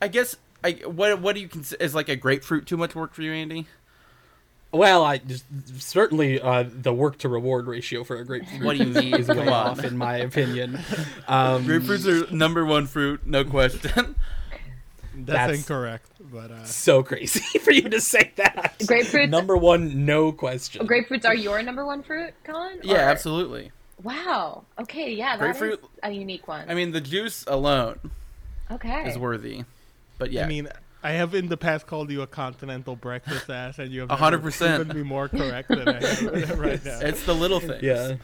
I guess I what what do you consider is like a grapefruit too much work for you, Andy? Well, I just certainly uh, the work to reward ratio for a grapefruit. What do you mean? is way Come off, in my opinion. Um, Grapefruits are number one fruit, no question. That's, That's- incorrect. But uh, so crazy for you to say that. Grapefruits- number one, no question. Grapefruits are your number one fruit, Colin? yeah, Or- absolutely. Wow. Okay, yeah, that is Grapefruit- a unique one. I mean, the juice alone okay. is worthy. But yeah, I mean, I have in the past called you a continental breakfast ass, and you have A hundred never percent. proven me more correct than I am right now. it's the little things. Yeah.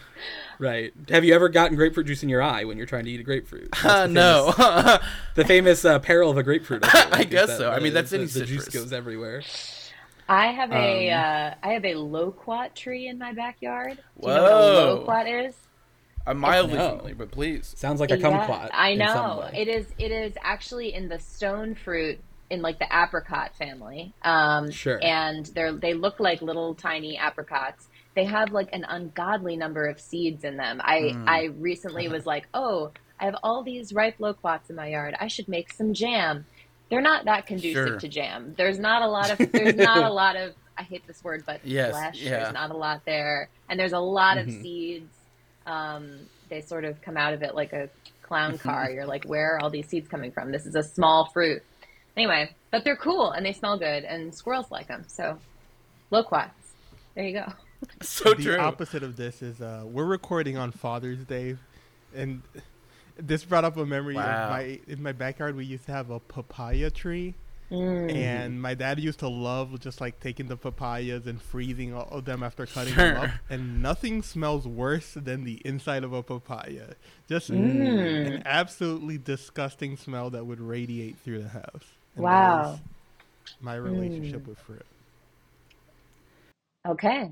Right. Have you ever gotten grapefruit juice in your eye when you're trying to eat a grapefruit? That's Uh, the no. famous- the famous uh, peril of a grapefruit. I, I guess that so. I mean, that's the, any the juice goes everywhere. I have a Um, uh, I have a loquat tree in my backyard. Do you know what a Whoa. loquat is? I'm mildly No. familiar, but please. Sounds like a Yeah, kumquat. I know. It is it is actually in the stone fruit in like the apricot family. Um Sure. and they're they look like little tiny apricots. They have like an ungodly number of seeds in them. I Mm. I recently was like, "Oh, I have all these ripe loquats in my yard. I should make some jam." They're not that conducive Sure. to jam. There's not a lot of there's not a lot of I hate this word, but Yes, flesh. yeah. There's not a lot there, and there's a lot of Mhm. seeds. Um, they sort of come out of it like a clown car. You're like, where are all these seeds coming from? This is a small fruit. Anyway, but they're cool and they smell good, and squirrels like them. So, loquats. There you go. So the true. opposite of this is uh, we're recording on Father's Day, and this brought up a memory Wow. of my in my backyard. We used to have a papaya tree, Mm. and my dad used to love just like taking the papayas and freezing all of them after cutting Sure. them up. And nothing smells worse than the inside of a papaya. Just Mm. an absolutely disgusting smell that would radiate through the house. And Wow. My relationship Mm. with fruit. Okay.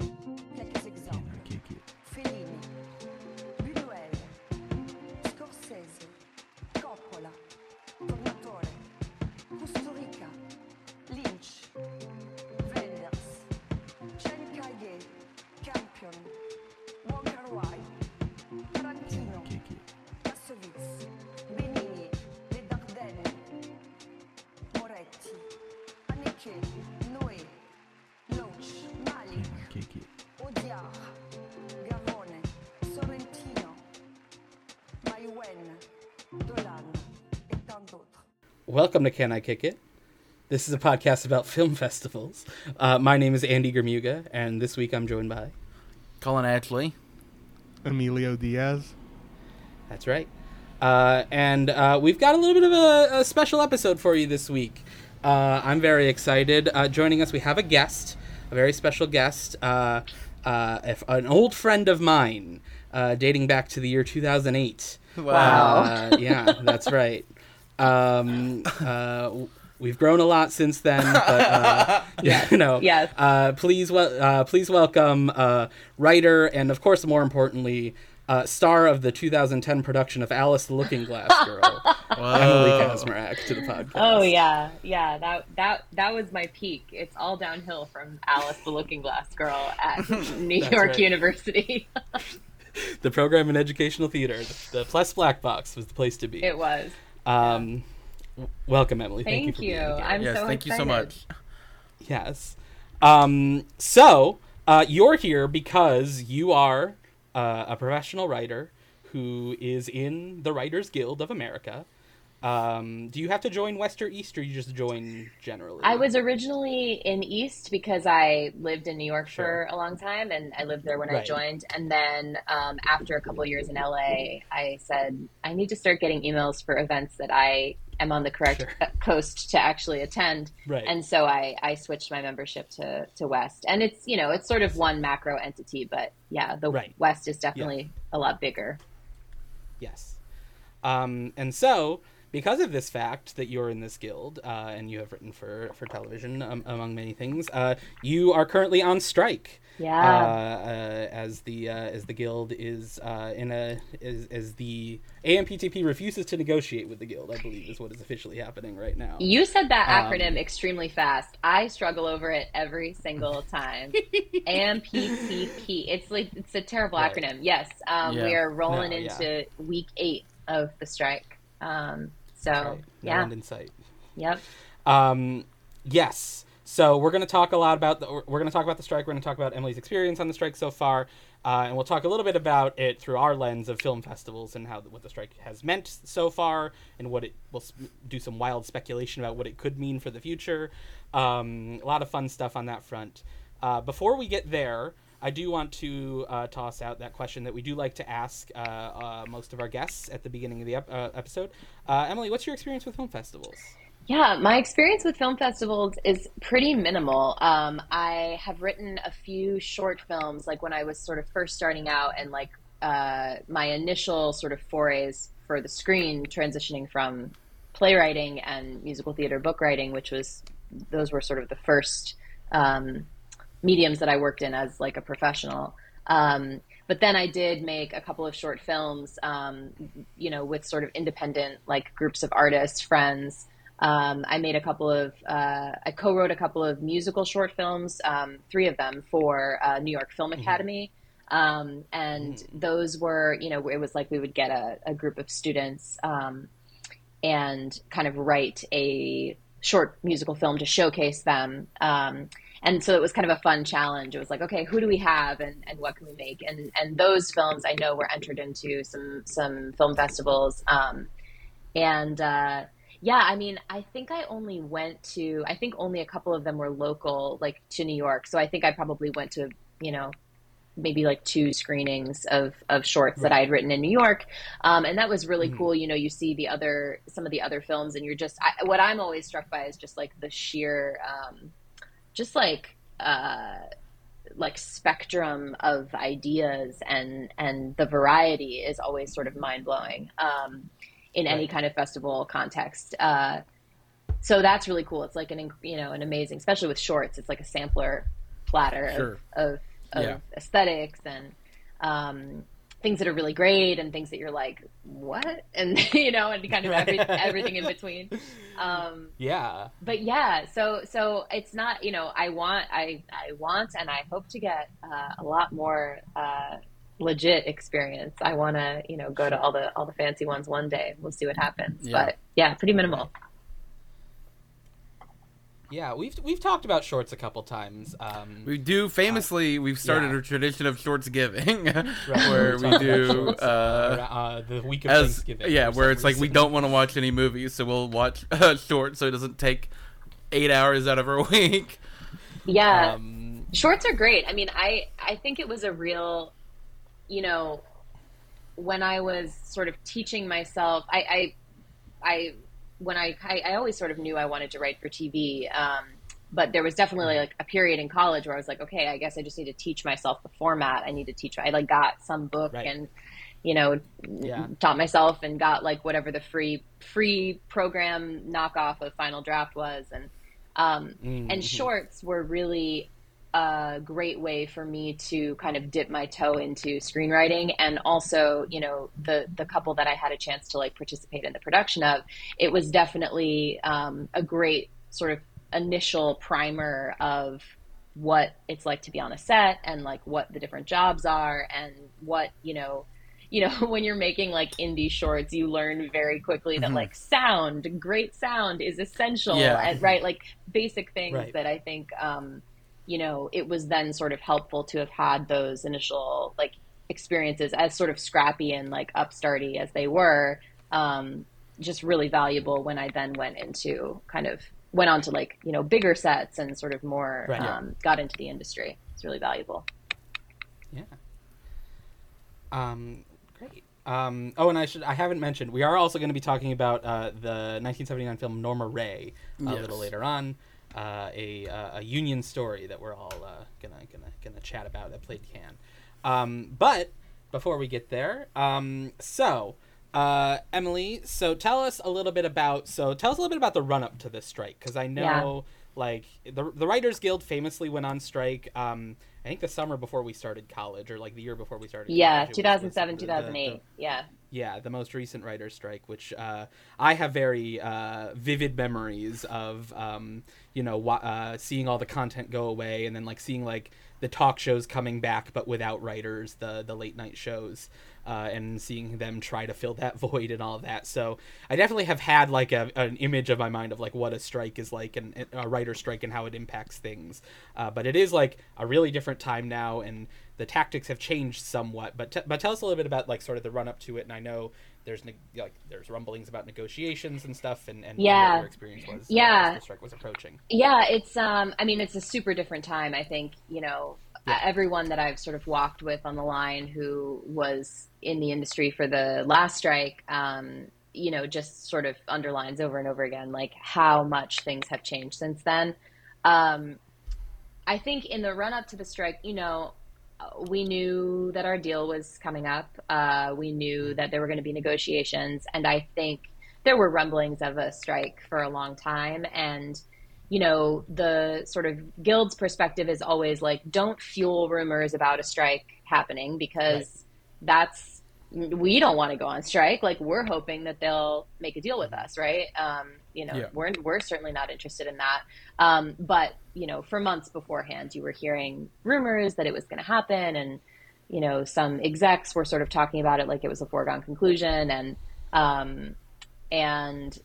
Audiard, Garrone, Sorrentino, Maïwenn, Dolan et tant d'autres. Welcome to Cannes I Kick It? This is a podcast about film festivals. Uh, my name is Andy Germuga, and this week I'm joined by. Colin Atchley. Emilio Diaz. That's right. Uh, and uh, we've got a little bit of a, a special episode for you this week. Uh, I'm very excited. Uh, joining us, we have a guest, a very special guest, uh, if, an old friend of mine, uh, dating back to the year 2008. Wow. Uh, yeah, that's right. Um, uh, we've grown a lot since then, but uh, Yes, you know, yes. Uh, please, wel- uh, please welcome uh, writer and, of course, more importantly, uh, star of the 2010 production of Alice the Looking Glass Girl, Emily Whoa. Kaczmarek, to the podcast. Oh yeah, yeah. That that that was my peak. It's all downhill from Alice the Looking Glass Girl at New That's York right. University. the program in educational theater, the Plus Black Box was the place to be. it was. Um, w- welcome, Emily. Thank, you Thank for you. being here. I'm yes, so thank you so much. Yes. Um, so uh, you're here because you are uh, a professional writer who is in the Writers Guild of America. Um, do you have to join West or East, or you just join generally? I was originally in East because I lived in New York Sure. for a long time and I lived there when I joined. And then um, after a couple years in LA, I said, I need to start getting emails for events that I am on the correct Sure. uh, coast to actually attend. right. And so I, I switched my membership to, to West. And it's, you know, it's sort of one macro entity, but yeah, the Right. West is definitely a lot bigger. Yes. Um, and so, because of this fact that you're in this guild uh, and you have written for, for television, um, among many things, uh, you are currently on strike. Uh, Yeah. uh, as the uh, as the guild is uh, in a as, as the AMPTP refuses to negotiate with the guild, I believe is what is officially happening right now. You said that Um, acronym extremely fast. I struggle over it every single time. AMPTP. It's like it's a terrible Right. acronym. Yes, um, Yeah. we are rolling No, yeah. into week eight of the strike. Um, so Right. No yeah, end in sight. Yep. Um, yes. So we're going to talk a lot about the, we're going to talk about the strike. We're going to talk about Emily's experience on the strike so far, uh, and we'll talk a little bit about it through our lens of film festivals and how what the strike has meant so far, and what it will do some wild speculation about what it could mean for the future. Um, a lot of fun stuff on that front. Uh, before we get there, I do want to uh, toss out that question that we do like to ask uh, uh, most of our guests at the beginning of the ep- uh, episode. Uh, Emily, what's your experience with film festivals? Yeah, my experience with film festivals is pretty minimal. Um, I have written a few short films, like when I was sort of first starting out, and like uh, my initial sort of forays for the screen, transitioning from playwriting and musical theater book writing, which was those were sort of the first um, mediums that I worked in as like a professional. Um, but then I did make a couple of short films, um, you know, with sort of independent like groups of artists, friends. Um, I made a couple of, uh, I co-wrote a couple of musical short films, um, three of them for uh, New York Film Academy. Um, and those were, you know, it was like we would get a, a group of students um, and kind of write a short musical film to showcase them. Um, and so it was kind of a fun challenge. It was like, okay, who do we have, and, and what can we make? And and those films I know were entered into some some film festivals. Um, and uh, yeah, I mean, I think I only went to, I think only a couple of them were local, like to New York. So I think I probably went to, you know, maybe like two screenings of, of shorts that I had written in New York. Um, and that was really cool. You know, you see the other, some of the other films and you're just, I, what I'm always struck by is just like the sheer, um, just like, uh, like spectrum of ideas and and the variety is always sort of mind blowing um, in any Right. kind of festival context. Uh, so that's really cool. It's like an you know an amazing, especially with shorts. It's like a sampler platter Sure. of of, of Yeah. aesthetics and um, things that are really great and things that you're like what and you know and kind of every, everything in between. Um, Yeah. but yeah so so it's not you know i want i i want and i hope to get uh, a lot more uh, legit experience i want to you know go to all the all the fancy ones one day we'll see what happens Yeah. but yeah pretty minimal Yeah, we've we've talked about shorts a couple times. Um, We do famously. We've started yeah. a tradition of shorts giving, right, where we we do uh, uh, the week of as Thanksgiving. yeah, where some it's like we don't want to watch any movies, so we'll watch uh, shorts, so it doesn't take eight hours out of our week. yeah Um, shorts are great i mean i i think it was a real you know when i was sort of teaching myself i i, I when I, I i always sort of knew i wanted to write for tv um, but there was definitely like a period in college where i was like okay i guess i just need to teach myself the format i need to teach i like got some book Right. and you know Yeah. taught myself and got like whatever the free free program knockoff of final draft was and um, Mhm. and shorts were really a great way for me to kind of dip my toe into screenwriting and also you know the the couple that i had a chance to like participate in the production of it was definitely um, a great sort of initial primer of what it's like to be on a set and like what the different jobs are and what you know you know when you're making like indie shorts you learn very quickly that Mhm. like sound great sound is essential Yeah. and right like basic things Right. that i think um you know it was then sort of helpful to have had those initial like experiences as sort of scrappy and like upstarty as they were um just really valuable when i then went into kind of went on to like you know bigger sets and sort of more Right. um, got into the industry it's really valuable Yeah. Um, great. Um, oh, and I should I haven't mentioned we are also going to be talking about uh, the 1979 film Norma Rae a Yes. little later on. Uh, a uh, a union story that we're all uh, gonna gonna gonna chat about that played Cannes. Um, but before we get there, um, so uh, Emily, so tell us a little bit about so tell us a little bit about the run up to this strike because I know like the the Writers Guild famously went on strike. Um, I think the summer before we started college, or like the year before we started. Yeah, college, it was- 2007, was the- the- 2008. yeah. yeah, the most recent writer's strike, which uh, I have very uh, vivid memories of, um, you know, wa- uh, seeing all the content go away, and then like seeing like the talk shows coming back, but without writers, the the late night shows, uh, and seeing them try to fill that void and all that. So I definitely have had like a, an image of my mind of like what a strike is like and a writer's strike and how it impacts things. Uh, but it is like a really different time now, and the tactics have changed somewhat. But t- but tell us a little bit about like sort of the run up to it. And I know there's ne- like there's rumblings about negotiations and stuff, and and Yeah. what your experience was. uh, Yeah. as the strike was approaching. Yeah, it's um I mean it's a super different time. I think, you know, Yeah. everyone that I've sort of walked with on the line who was in the industry for the last strike um you know, just sort of underlines over and over again like how much things have changed since then. Um I think in the run up to the strike, you know, we knew that our deal was coming up. Uh, we knew that there were going to be negotiations, and I think there were rumblings of a strike for a long time. And you know, the sort of guild's perspective is always like, don't fuel rumors about a strike happening because that's we don't want to go on strike. Like we're hoping that they'll make a deal with us, right? Um, you know, Yeah. we're we're certainly not interested in that. Um, but you know, for months beforehand, you were hearing rumors that it was going to happen, and you know, some execs were sort of talking about it like it was a foregone conclusion, and um, and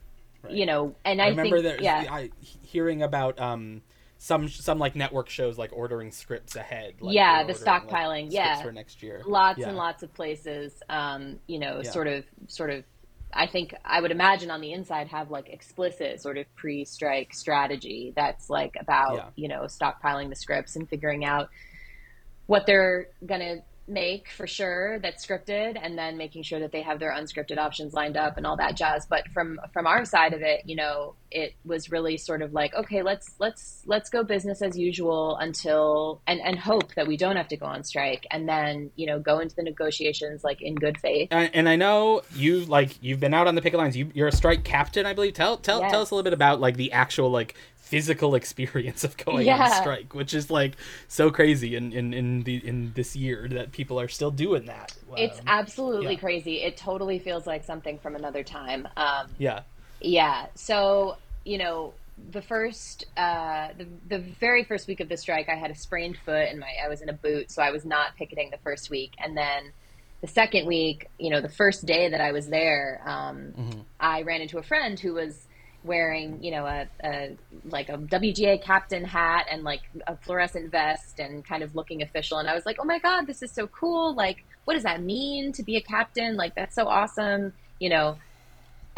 Right. you know, and I, I, remember think, there's yeah, I hearing about um some some like network shows like ordering scripts ahead. Like, Yeah, the ordering, like, stockpiling, yeah. for next year. lots Yeah. and lots of places um, you know Yeah. sort of sort of i think i would imagine on the inside have like explicit sort of pre-strike strategy that's like about Yeah. you know stockpiling the scripts and figuring out what they're gonna make for sure that's scripted and then making sure that they have their unscripted options lined up and all that jazz but from from our side of it you know it was really sort of like okay let's let's let's go business as usual until and and hope that we don't have to go on strike and then you know go into the negotiations like in good faith And, and I know you like you've been out on the picket lines. You, you're a strike captain, I believe. Tell tell Yes. tell us a little bit about like the actual like physical experience of going on strike, which is like so crazy in, in, in the in this year that people are still doing that. it's Um, absolutely yeah. crazy it totally feels like something from another time um yeah. Yeah. So, you know, the first, uh, the, the very first week of the strike, I had a sprained foot and my, I was in a boot, so I was not picketing the first week. And then the second week, you know, the first day that I was there, um, Mhm. I ran into a friend who was wearing, you know, a, a like a WGA captain hat and like a fluorescent vest and kind of looking official. And I was like, oh my God, this is so cool. Like, what does that mean to be a captain? Like, that's so awesome. You know,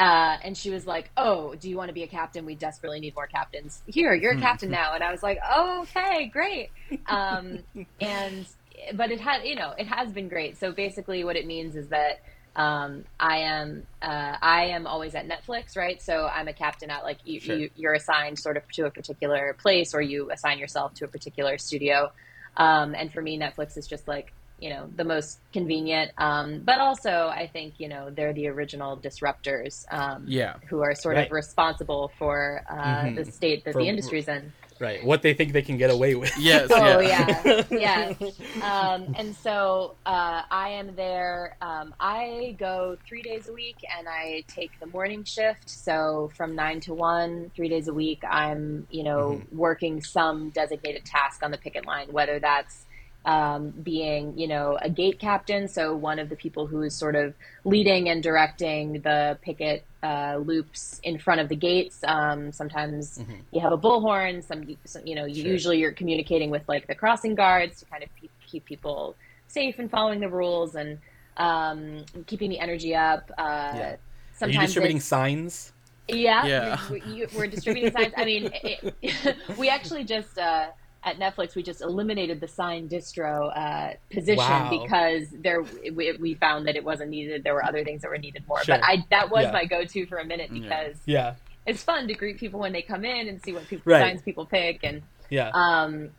uh, and she was like, "Oh, do you want to be a captain? We desperately need more captains. Here, you're a captain now." And I was like, oh, "Okay, great." Um, and but it had, you know, it has been great. So basically, what it means is that um, I am uh, I am always at Netflix, right? So I'm a captain at like you, Sure. you you're assigned sort of to a particular place, or you assign yourself to a particular studio. Um, and for me, Netflix is just like you know the most convenient. Um, but also, I think you know they're the original disruptors. Um, Yeah. who are sort Right. of responsible for uh, Mhm. the state that For- the industry's in. Right. What they think they can get away with. Yes. Oh yeah. yeah, yeah. Um, and so uh, I am there. Um, I go three days a week, and I take the morning shift. So from nine to one, three days a week, I'm you know working some designated task on the picket line, whether that's um, being, you know, a gate captain, so one of the people who is sort of leading and directing the picket uh, loops in front of the gates. Um, sometimes Mhm. you have a bullhorn. Some, some you know, you Sure. usually you're communicating with like the crossing guards to kind of keep, keep people safe and following the rules and um, keeping the energy up. Uh, Yeah. Are you Sometimes distributing signs? yeah, Yeah. We, we, we're distributing signs. I mean, it, we actually just uh, at Netflix we just eliminated the sign distro uh, position Wow. because there we, we found that it wasn't needed. There were other things that were needed more. Sure. But I that was Yeah. my go-to for a minute Yeah. because Yeah. it's fun to greet people when they come in and see what people, Right. signs people pick and Yeah. um,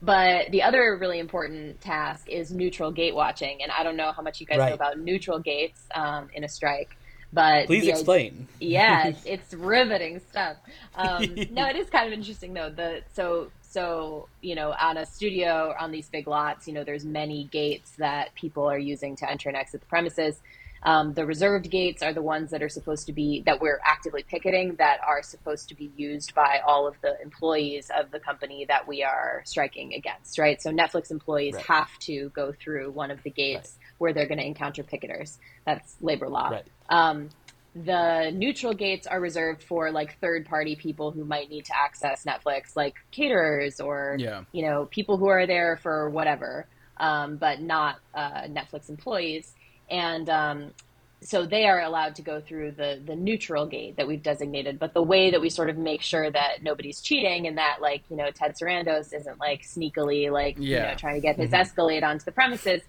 but the other really important task is neutral gate watching, and I don't know how much you guys Right. know about neutral gates um, in a strike. But Please the- explain. yeah, it's, it's riveting stuff. Um, no, it is kind of interesting though. The so so you know on a studio on these big lots, you know, there's many gates that people are using to enter and exit the premises. Um, the reserved gates are the ones that are supposed to be that we're actively picketing that are supposed to be used by all of the employees of the company that we are striking against, right? So Netflix employees Right. have to go through one of the gates where they're going to encounter picketers. That's labor law. Right. Um, the neutral gates are reserved for like third party people who might need to access Netflix, like caterers or Yeah. you know people who are there for whatever, um, but not uh, Netflix employees. And um, so they are allowed to go through the the neutral gate that we've designated. But the way that we sort of make sure that nobody's cheating and that like you know Ted Sarandos isn't like sneakily like you know trying to get his Escalade onto the premises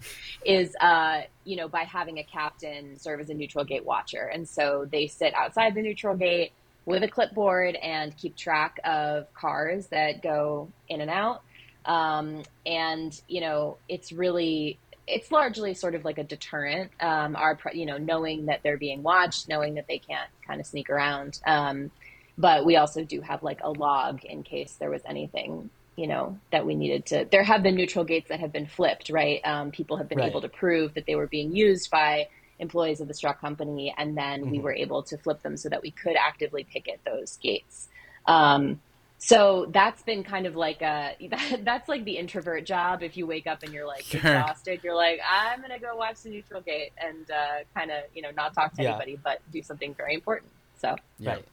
is uh, you know by having a captain serve as a neutral gate watcher, and so they sit outside the neutral gate with a clipboard and keep track of cars that go in and out. Um, and you know, it's really it's largely sort of like a deterrent. Um, our you know knowing that they're being watched, knowing that they can't kind of sneak around. Um, but we also do have like a log in case there was anything you know that we needed to there have been neutral gates that have been flipped right um, people have been Right. able to prove that they were being used by employees of the struck company and then we Mhm. were able to flip them so that we could actively picket those gates um, so that's been kind of like a that, that's like the introvert job if you wake up and you're like Sure. exhausted you're like i'm gonna go watch the neutral gate and uh, kind of you know not talk to Yeah. anybody but do something very important so Yeah. Right.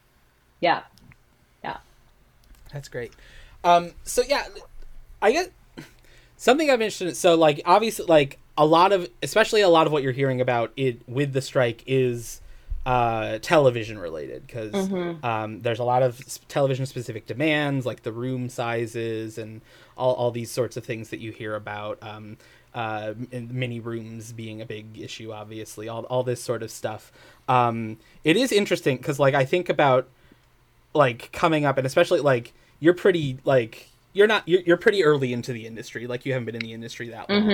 yeah That's great. Um, so yeah, I guess something I'm interested in. So like obviously, like a lot of, especially a lot of what you're hearing about it with the strike is uh, television related because um, there's a lot of television specific demands like the room sizes and all, all these sorts of things that you hear about. Um, uh, mini rooms being a big issue, obviously, all, all this sort of stuff. Um, it is interesting because, like, I think about like coming up and especially like you're pretty like you're not you're, you're pretty early into the industry like you haven't been in the industry that long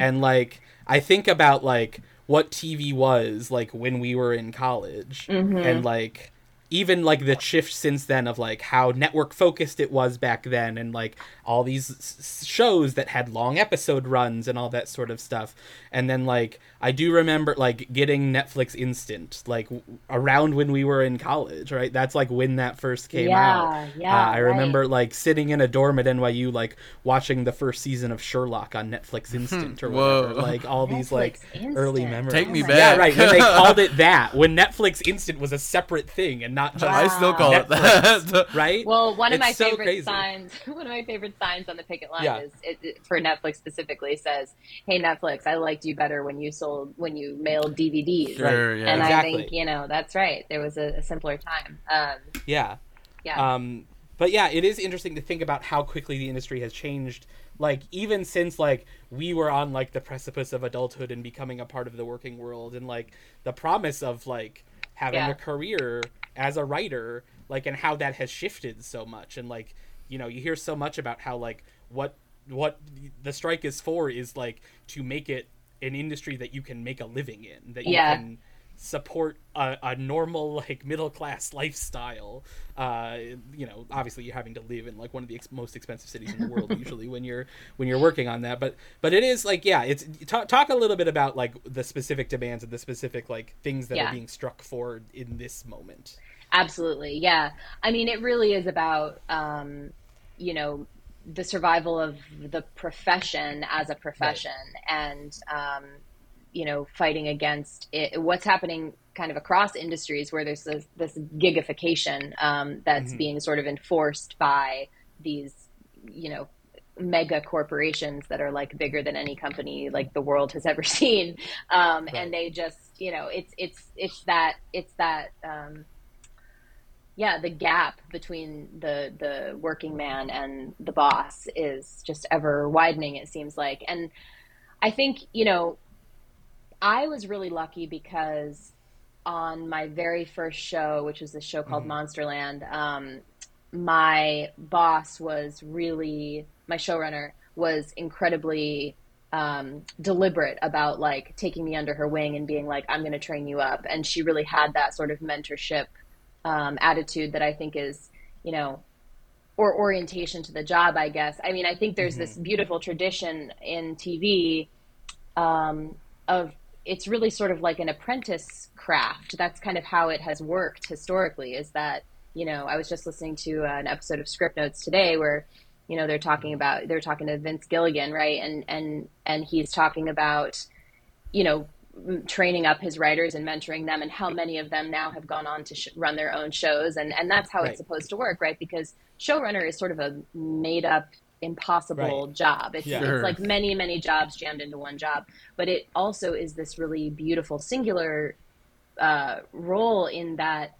and like i think about like what tv was like when we were in college. Mm-hmm. And like even like the shift since then of like how network focused it was back then and like all these shows that had long episode runs and all that sort of stuff. And then like i do remember like getting netflix instant like w- around when we were in college right that's like when that first came Yeah, out yeah, uh, i right. remember like sitting in a dorm at nyu like watching the first season of sherlock on netflix instant or whatever Whoa. like all these like Netflix early memories Take me Oh back. yeah right when they called it that when netflix instant was a separate thing and not just I still call it that. right Well, one of It's my so favorite crazy. signs, one of my favorite signs on the picket line Yeah. is it, it- for Netflix specifically says, "Hey Netflix, I liked you better when you sold when you mailed DVDs." Sure, yeah. And I Exactly. think you know that's right. There was a, a simpler time. Um, yeah yeah, um but yeah it is interesting to think about how quickly the industry has changed like even since like we were on like the precipice of adulthood and becoming a part of the working world and like the promise of like having Yeah. a career as a writer like and how that has shifted so much and like you know you hear so much about how like what what the strike is for is like to make it an industry that you can make a living in that you Yeah. can support a, a normal like middle class lifestyle uh you know obviously you're having to live in like one of the ex- most expensive cities in the world usually when you're when you're working on that but but it is like yeah it's talk, talk a little bit about like the specific demands and the specific like things that Yeah. are being struck for in this moment absolutely. Yeah, I mean, it really is about um, you know the survival of the profession as a profession and um, you know fighting against it, what's happening kind of across industries where there's this, this gigification um, that's being sort of enforced by these you know mega corporations that are like bigger than any company like the world has ever seen. Um, Right. and they just you know it's it's it's that it's that um, yeah the gap between the the working man and the boss is just ever widening it seems like and i think you know i was really lucky because on my very first show which was a show called monsterland um, my boss was really my showrunner was incredibly um, deliberate about like taking me under her wing and being like, I'm going to train you up. And she really had that sort of mentorship um, attitude that I think is, you know, or orientation to the job, I guess. I mean, I think there's this beautiful tradition in TV um, of it's really sort of like an apprentice craft. That's kind of how it has worked historically. Is that you know I was just listening to an episode of Script Notes today where you know they're talking about they're talking to Vince Gilligan, right? And and and he's talking about you know training up his writers and mentoring them and how many of them now have gone on to sh- run their own shows and and that's how Right. it's supposed to work right because showrunner is sort of a made up impossible Right. job it's, Yeah. It's like many many jobs jammed into one job but it also is this really beautiful singular uh, role in that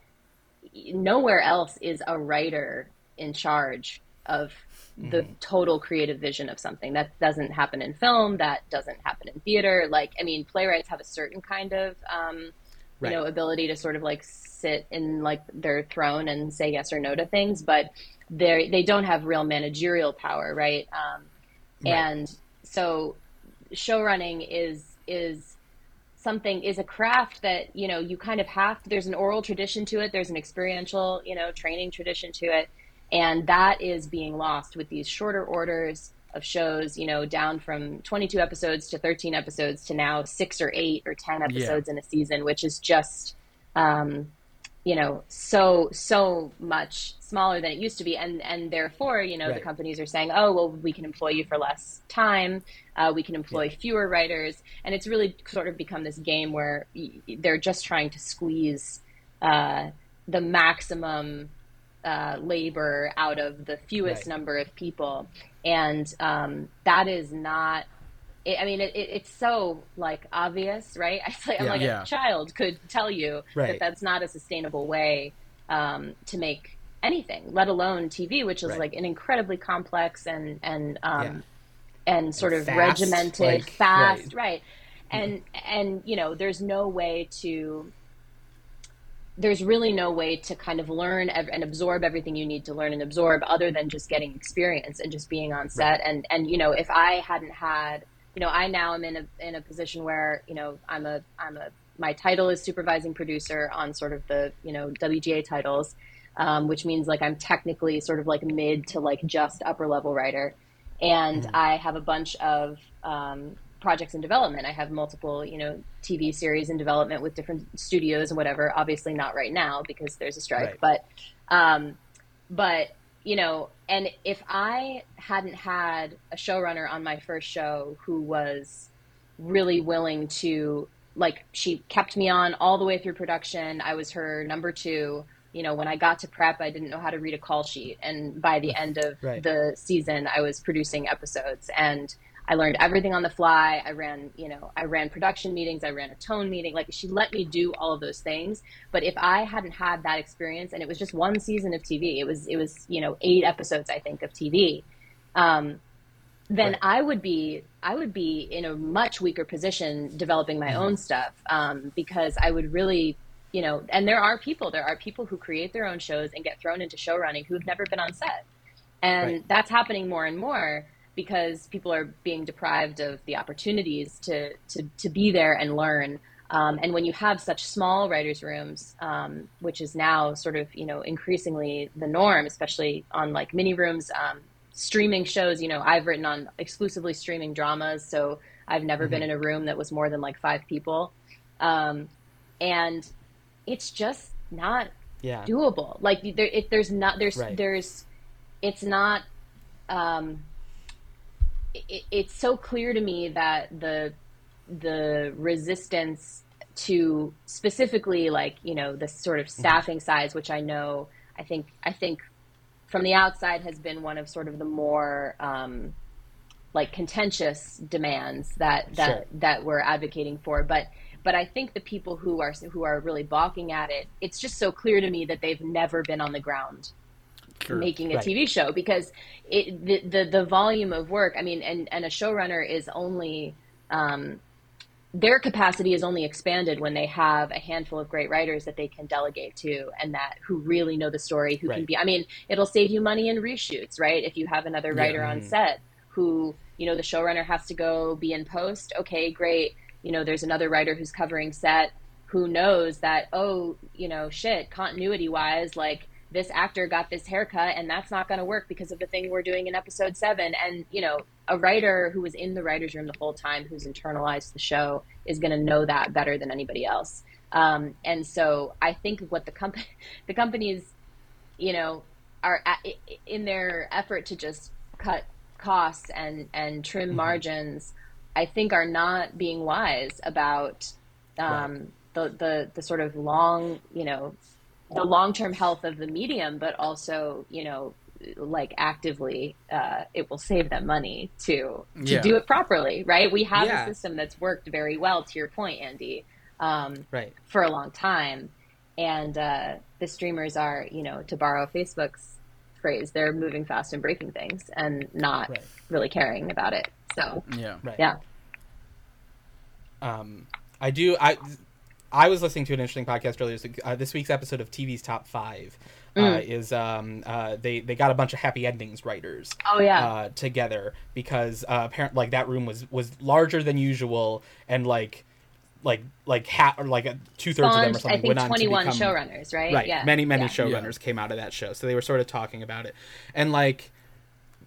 nowhere else is a writer in charge of the Mm-hmm. total creative vision of something that doesn't happen in film that doesn't happen in theater like i mean playwrights have a certain kind of um, Right. you know ability to sort of like sit in like their throne and say yes or no to things but they they don't have real managerial power right um, Right. and so show running is is something is a craft that you know you kind of have there's an oral tradition to it there's an experiential you know training tradition to it and that is being lost with these shorter orders of shows you know down from 22 episodes to 13 episodes to now 6 or 8 or 10 episodes in a season which is just um you know so so much smaller than it used to be. And and therefore you know the companies are saying oh well we can employ you for less time. Uh, we can employ fewer writers. And it's really sort of become this game where y- they're just trying to squeeze uh, the maximum uh, labor out of the fewest Right. number of people and um, that is not it, I mean, it, it, it's so like obvious, right? Like, I'm like Yeah. a child could tell you Right. that that's not a sustainable way um, to make anything, let alone TV, which is Right. like an incredibly complex and and um, Yeah. and sort And of fast, regimented, like, fast, right. right? And and you know, there's no way to there's really no way to kind of learn and absorb everything you need to learn and absorb other than just getting experience and just being on set. And and you know if i hadn't had you know i now am in a in a position where you know i'm a i'm a my title is supervising producer on sort of the you know wga titles um, which means like i'm technically sort of like mid to like just upper level writer. And i have a bunch of um, projects in development. I have multiple you know tv series in development with different studios and whatever. Obviously not right now because there's a strike Right. but um, but you know and if i hadn't had a showrunner on my first show who was really willing to like she kept me on all the way through production. I was her number two. You know when i got to prep i didn't know how to read a call sheet. And by the end of Right. the season i was producing episodes. And i learned everything on the fly. I ran you know i ran production meetings. I ran a tone meeting. Like she let me do all of those things. But if i hadn't had that experience and it was just one season of tv it was it was you know eight episodes i think of tv um, then Right. I would be I would be in a much weaker position developing my own stuff um, because I would really you know and there are people there are people who create their own shows and get thrown into show running who've never been on set. And Right. that's happening more and more because people are being deprived of the opportunities to to, to be there and learn um, and when you have such small writers rooms um, which is now sort of you know increasingly the norm especially on like mini rooms um, streaming shows you know i've written on exclusively streaming dramas so i've never been in a room that was more than like five people um, and it's just not Yeah. doable like there it, there's not there's Right. there's it's not um it, it's so clear to me that the the resistance to specifically like you know the sort of staffing size which i know i think i think from the outside has been one of sort of the more um like contentious demands that that Sure. that we're advocating for. But but i think the people who are who are really balking at it it's just so clear to me that they've never been on the ground Sure. making a Right. TV show because it the, the the volume of work. I mean, and and a showrunner is only um, their capacity is only expanded when they have a handful of great writers that they can delegate to and that who really know the story who can be. I mean, it'll save you money in reshoots, right? If you have another writer on Mhm. set who you know the showrunner has to go be in post okay great you know there's another writer who's covering set who knows that oh you know shit continuity wise like this actor got this haircut and that's not going to work because of the thing we're doing in episode 7 and you know a writer who was in the writers room the whole time who's internalized the show is going to know that better than anybody else. Um, and so i think what the company the companies you know are at, in their effort to just cut costs and and trim margins i think are not being wise about um, the, the the sort of long you know the long term health of the medium but also you know like actively uh, it will save them money to to Yeah. do it properly right we have Yeah. a system that's worked very well to your point andy um, Right. for a long time and uh, the streamers are you know to borrow facebook's phrase they're moving fast and breaking things and not Right. really caring about it so Yeah. Right. yeah Um, I do. I I was listening to an interesting podcast earlier. Uh, this week's episode of TV's Top Five uh, Mm. is um, uh, they they got a bunch of happy endings writers oh yeah uh, together because uh, apparently like that room was was larger than usual and like like like hat or like two thirds of them or something i think went on 21 to become showrunners right right yeah many many yeah. showrunners came out of that show so they were sort of talking about it and like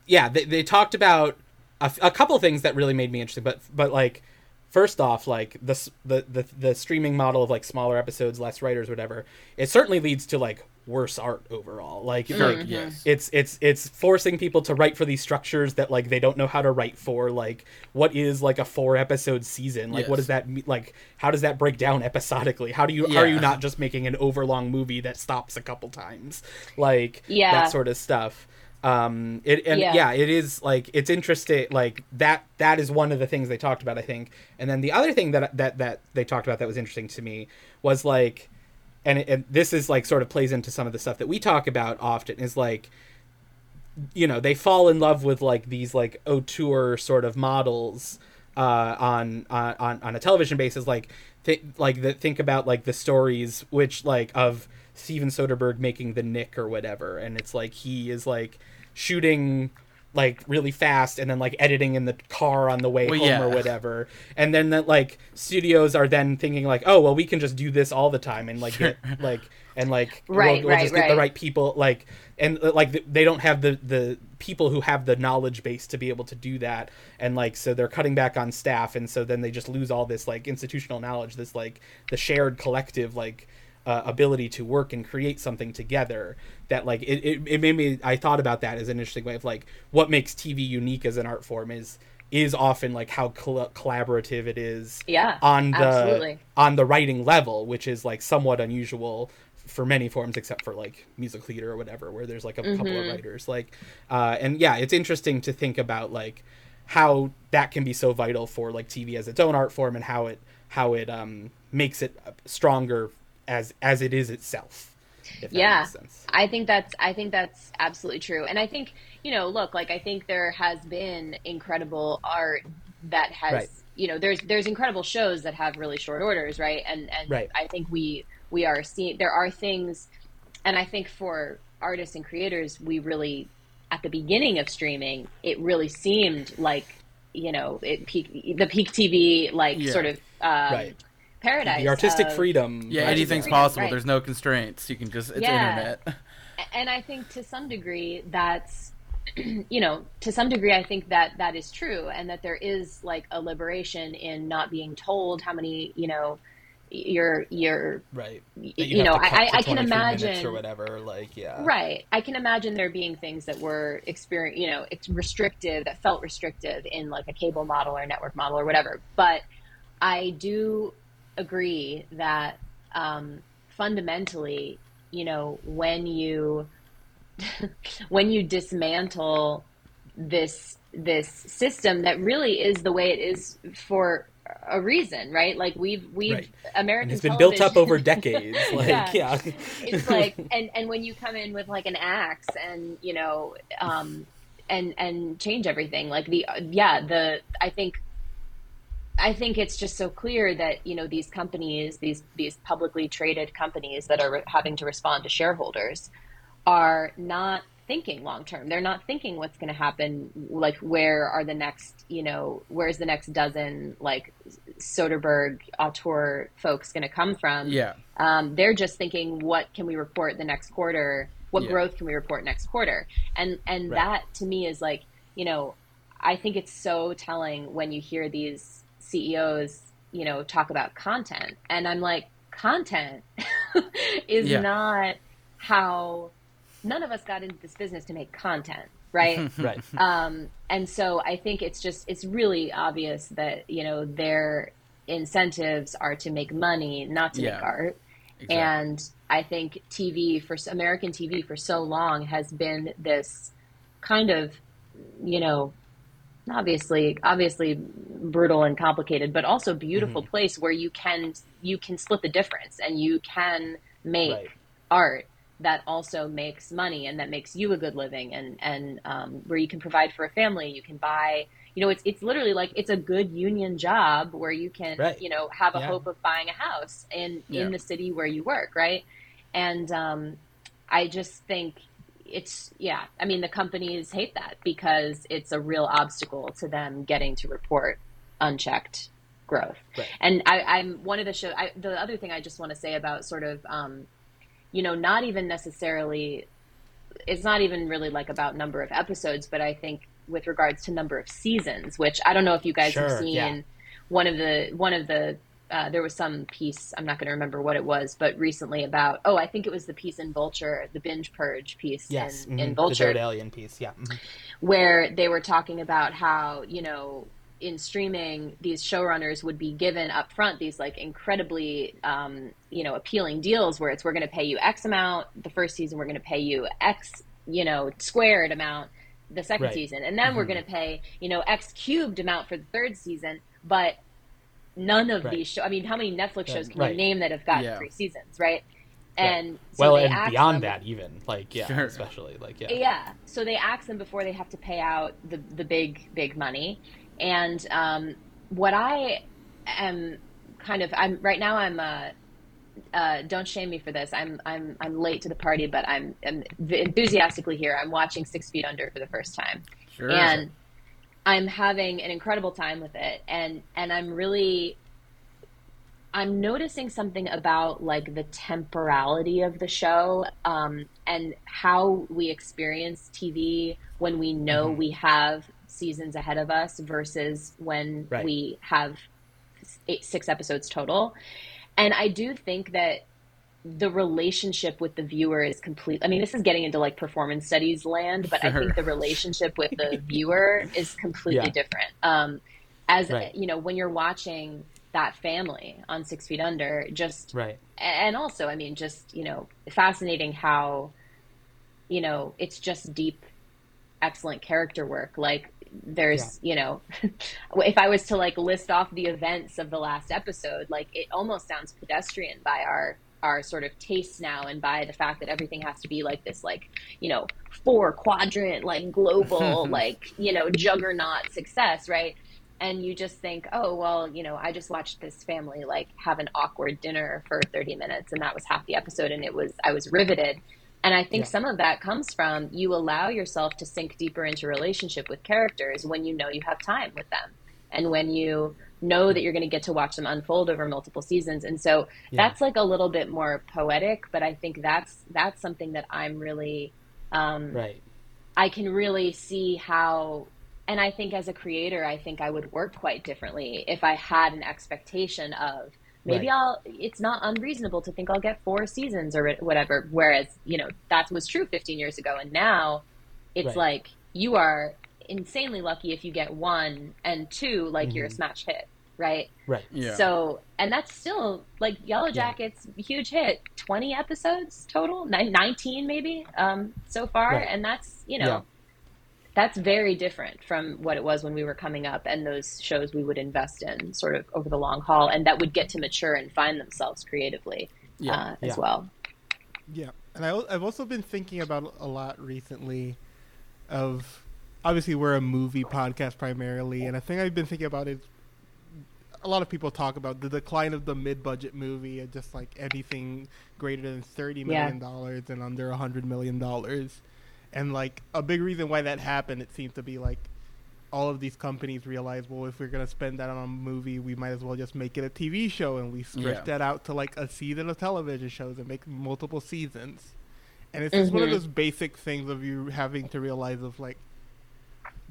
yeah they, they talked about a, f- a couple things that really made me interested but but like first off like the, the the the streaming model of like smaller episodes less writers whatever it certainly leads to like worse art overall. Like, mm-hmm. Sure, like mm-hmm. yes. it's it's it's forcing people to write for these structures that like they don't know how to write for. Like what is like a four episode season? Like what does that mean like how does that break down episodically? How do you are you not just making an overlong movie that stops a couple times? Like Yeah. that sort of stuff um it and yeah. Yeah. it is like it's interesting like that that is one of the things they talked about i think and then the other thing that that that they talked about that was interesting to me was like and, it, and this is like sort of plays into some of the stuff that we talk about often is like you know they fall in love with like these like auteur sort of models uh, on on on on a television basis like th- like the, think about like the stories which like of Steven Soderbergh making the Knick or whatever and it's like he is like shooting like really fast and then like editing in the car on the way Well, home yeah. or whatever and then that like studios are then thinking like oh well we can just do this all the time and like get like and like Right, we'll, we'll right, just get the right. right people like and uh, like they don't have the the people who have the knowledge base to be able to do that and like so they're cutting back on staff and so then they just lose all this like institutional knowledge this like the shared collective like uh, ability to work and create something together that like it, it, it made me i thought about that as an interesting way of like what makes tv unique as an art form is is often like how coll- collaborative it is Yeah, on the absolutely. on the writing level which is like somewhat unusual for many forms except for like musical theater or whatever where there's like a couple of writers like uh and yeah it's interesting to think about like how that can be so vital for like tv as its own art form and how it how it um makes it stronger as as it is itself if that yeah makes sense. i think that's i think that's absolutely true and i think you know look like i think there has been incredible art that has Right. you know there's there's incredible shows that have really short orders right and and Right. i think we we are seeing there are things and i think for artists and creators we really at the beginning of streaming it really seemed like you know it peak the peak tv like Yeah. sort of um, Right. Paradise the artistic of- freedom Yeah, right? anything's Freedom, possible. right. There's no constraints. You can just it's Yeah. internet. and I think to some degree that's you know to some degree I think that that is true and that there is like a liberation in not being told how many you know your your right y- That you, know I, I can imagine or whatever like yeah right I can imagine there being things that were experience you know it's restrictive that felt restrictive in like a cable model or network model or whatever but I do agree that um, fundamentally you know when you when you dismantle this this system that really is the way it is for a reason, right? Like we've we've Right. American and it's been built up over decades like Yeah. yeah, it's like and and when you come in with like an axe and you know um and and change everything like the yeah the i think i think it's just so clear that you know these companies these these publicly traded companies that are having to respond to shareholders are not thinking long term. They're not thinking what's going to happen. Like, where are the next, you know, where's the next dozen like Soderbergh auteur folks going to come from? Yeah. Um, they're just thinking, what can we report the next quarter? What Yeah. growth can we report next quarter? And and Right. that to me is like, you know, I think it's so telling when you hear these CEOs, you know, talk about content, and I'm like, content is Yeah. not how none of us got into this business to make content, right? Right. um, and so I think it's just it's really obvious that you know their incentives are to make money, not to Yeah. make art. Exactly. And I think TV for American TV for so long has been this kind of, you know, obviously obviously brutal and complicated, but also beautiful place where you can you can split the difference and you can make Right. art that also makes money and that makes you a good living and and um, where you can provide for a family you can buy you know it's it's literally like it's a good union job where you can Right. you know have a Yeah. hope of buying a house in Yeah. in the city where you work right and um, I just think it's yeah I mean the companies hate that because it's a real obstacle to them getting to report unchecked growth Right. and I, I'm one of the show. I, the other thing I just want to say about sort of, um, you know, not even necessarily, it's not even really like about number of episodes, but I think with regards to number of seasons, which I don't know if you guys have seen yeah. one of the one of the. Uh, there was some piece I'm not going to remember what it was, but recently about oh I think it was the piece in Vulture, the binge purge piece Yes. in, mhm. in The Vulture, Third Alien piece. Yeah. mhm. where they were talking about how you know in streaming these showrunners would be given up front these like incredibly um, you know appealing deals where it's we're going to pay you x amount the first season we're going to pay you x you know squared amount the second Right. season and then we're going to pay you know x cubed amount for the third season but none of Right. these shows i mean how many netflix shows can right. you name that have gotten Yeah. three seasons right and so well, they and ask beyond them- that, even like yeah, Sure. especially like yeah. yeah. So they ask them before they have to pay out the the big big money, and um, what I am kind of I'm right now I'm uh, uh, don't shame me for this. I'm I'm I'm late to the party, but I'm, I'm enthusiastically here. I'm watching Six Feet Under for the first time Sure. and I'm having an incredible time with it and and I'm really I'm noticing something about like the temporality of the show um, and how we experience TV when we know Mhm. we have seasons ahead of us versus when Right. we have eight, six episodes total. And I do think that the relationship with the viewer is complete. I mean, this is getting into like performance studies land, but I think the relationship with the viewer is completely Yeah. different. Um, as Right. you know, when you're watching that family on Six Feet Under, just Right. and also, I mean, just you know, fascinating how you know it's just deep, excellent character work. Like there's you know, if I was to like list off the events of the last episode, like it almost sounds pedestrian by our our sort of tastes now and by the fact that everything has to be like this like you know four quadrant like global like you know juggernaut success right? And you just think oh well you know i just watched this family like have an awkward dinner for 30 minutes and that was half the episode and it was i was riveted. And i think Yeah. some of that comes from you allow yourself to sink deeper into relationship with characters when you know you have time with them and when you know that you're going to get to watch them unfold over multiple seasons and so Yeah. that's like a little bit more poetic but i think that's that's something that i'm really um, Right. I can really see how, and I think as a creator, I think I would work quite differently if I had an expectation of maybe Right. I'll, it's not unreasonable to think I'll get four seasons or whatever. Whereas, you know, that was true 15 years ago. And now it's Right. like you are insanely lucky if you get one and two, like you're a Mhm. smash hit, right? Right. Yeah. So, and that's still like Yellowjackets, huge hit, 20 episodes total, 19 maybe um, so far. Right. And that's, you know, Yeah. that's very different from what it was when we were coming up and those shows we would invest in sort of over the long haul and that would get to mature and find themselves creatively Yeah. uh, as Yeah. well. Yeah, and I, I've also been thinking about a lot recently of obviously we're a movie podcast primarily, and a thing I've been thinking about is a lot of people talk about the decline of the mid-budget movie and just like anything greater than thirty Yeah. million dollars and under a hundred million dollars, And like a big reason why that happened, it seems to be like all of these companies realize, well, if we're gonna spend that on a movie, we might as well just make it a TV show, and we stretch Yeah. that out to like a season of television shows and make multiple seasons. And it's just one of Mhm. those basic things of you having to realize of like,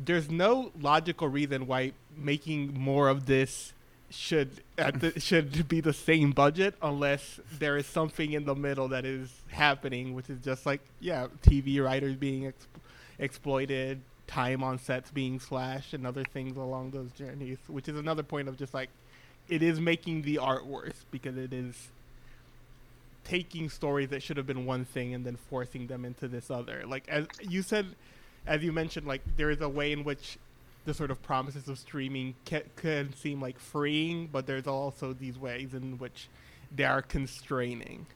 there's no logical reason why making more of this should at the, should be the same budget unless there is something in the middle that is happening, which is just like yeah, TV writers being ex- exploited, time on sets being slashed, and other things along those journeys. Which is another point of just like it is making the art worse because it is taking stories that should have been one thing and then forcing them into this other. Like as you said, as you mentioned, like there is a way in which the sort of promises of streaming ca- can seem like freeing, but there's also these ways in which they are constraining.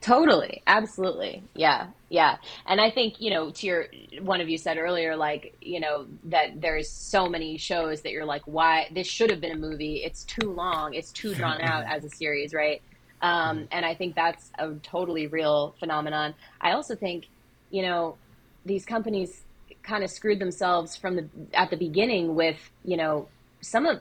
Totally, absolutely, yeah, yeah. And I think you know, to your one of you said earlier, like you know that there's so many shows that you're like, why this should have been a movie? It's too long. It's too drawn out as a series, right? Um, and I think that's a totally real phenomenon. I also think, you know, these companies kind of screwed themselves from the at the beginning with you know some of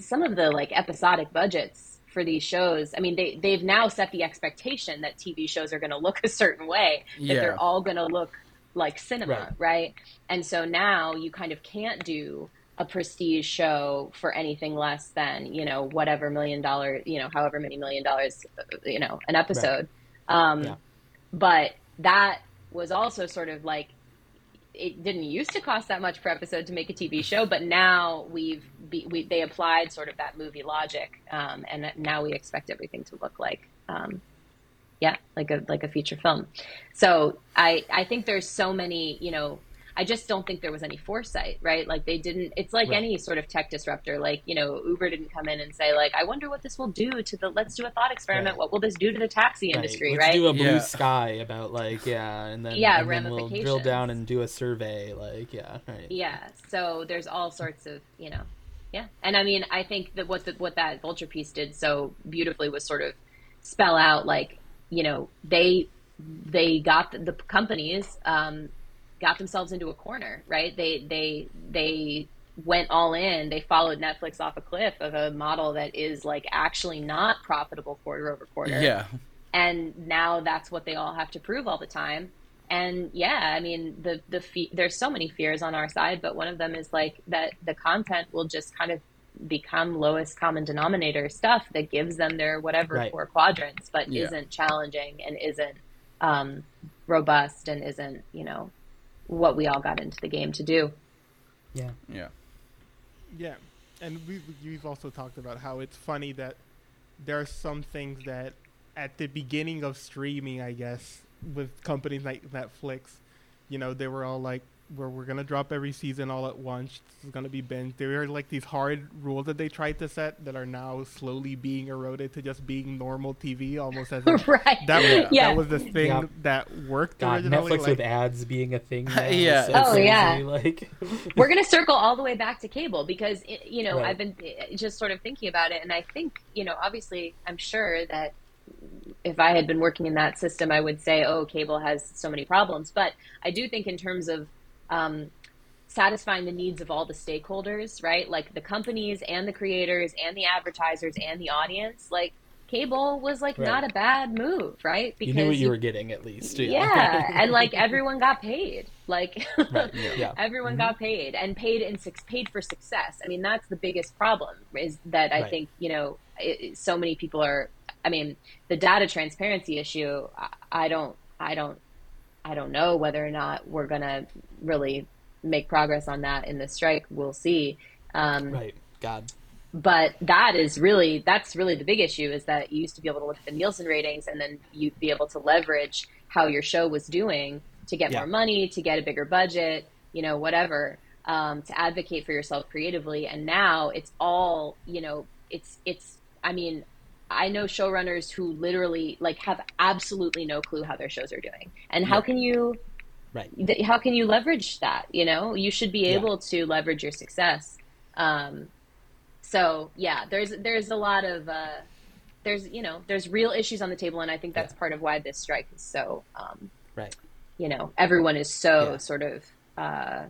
some of the like episodic budgets for these shows. I mean, they they've now set the expectation that TV shows are going to look a certain way, that Yeah. they're all going to look like cinema, Right. right. And so now you kind of can't do a prestige show for anything less than you know whatever million dollar you know however many million dollars you know an episode um Yeah. but that was also sort of like it didn't used to cost that much per episode to make a TV show, but now we've be, we, they applied sort of that movie logic, um, and now we expect everything to look like, um, yeah, like a like a feature film. So I I think there's so many, you know, I just don't think there was any foresight, right? Like they didn't. It's like Right. any sort of tech disruptor. Like you know, Uber didn't come in and say like, I wonder what this will do to the. Let's do a thought experiment. Right. What will this do to the taxi industry, Let's right? do a blue Yeah. sky about like yeah, and then Yeah, and then we'll drill down and do a survey. Like yeah, right. Yeah. So there's all sorts of, you know, yeah. And I mean, I think that what the, what that vulture piece did so beautifully was sort of spell out like, you know, they they got the, the companies um, got themselves into a corner, right? They they they went all in. They followed Netflix off a cliff of a model that is like actually not profitable quarter over quarter Yeah. and now that's what they all have to prove all the time and yeah i mean the the fe- there's so many fears on our side but one of them is like that the content will just kind of become lowest common denominator stuff that gives them their whatever Right. four quadrants but Yeah. isn't challenging and isn't um, robust and isn't you know what we all got into the game to do Yeah. Yeah. Yeah, and we you've also talked about how it's funny that there are some things that at the beginning of streaming, I guess, with companies like Netflix, you know, they were all like, "We're we're gonna drop every season all at once. It's gonna be binge." There are like these hard rules that they tried to set that are now slowly being eroded to just being normal TV, almost as if right that Yeah. was, Yeah. that was the thing Yeah. that worked God, originally. Netflix like- with ads being a thing. Now Yeah. so Oh, crazy. yeah. Like we're going to circle all the way back to cable because i- you know Right. I've been uh, just sort of thinking about it, and I think you know obviously I'm sure that if I had been working in that system, I would say, oh, cable has so many problems. But I do think in terms of um, satisfying the needs of all the stakeholders, right? Like the companies and the creators and the advertisers and the audience, like cable was like Right. not a bad move, right? Because you knew what you were getting at least. yeah, and like everyone got paid. Like Right, yeah. everyone Mhm. got paid and paid in suc paid for success. I mean, that's the biggest problem is that I Right. think you know it- so many people are. I mean, the data transparency issue. I, I don't. I don't. I don't know whether or not we're gonna really make progress on that in the strike. We'll see. Um, right. God. but that is really that's really the big issue is that you used to be able to look at the Nielsen ratings and then you'd be able to leverage how your show was doing to get Yeah. more money, to get a bigger budget, you know, whatever, um, to advocate for yourself creatively. And now it's all, you know, it's it's. I mean, I know showrunners who literally like have absolutely no clue how their shows are doing, and how Yeah. can you Right. th- how can you leverage that you know you should be Yeah. able to leverage your success um, so yeah there's there's a lot of uh, there's you know there's real issues on the table and i think that's Yeah. part of why this strike is so um, Right. you know everyone is so Yeah. sort of uh,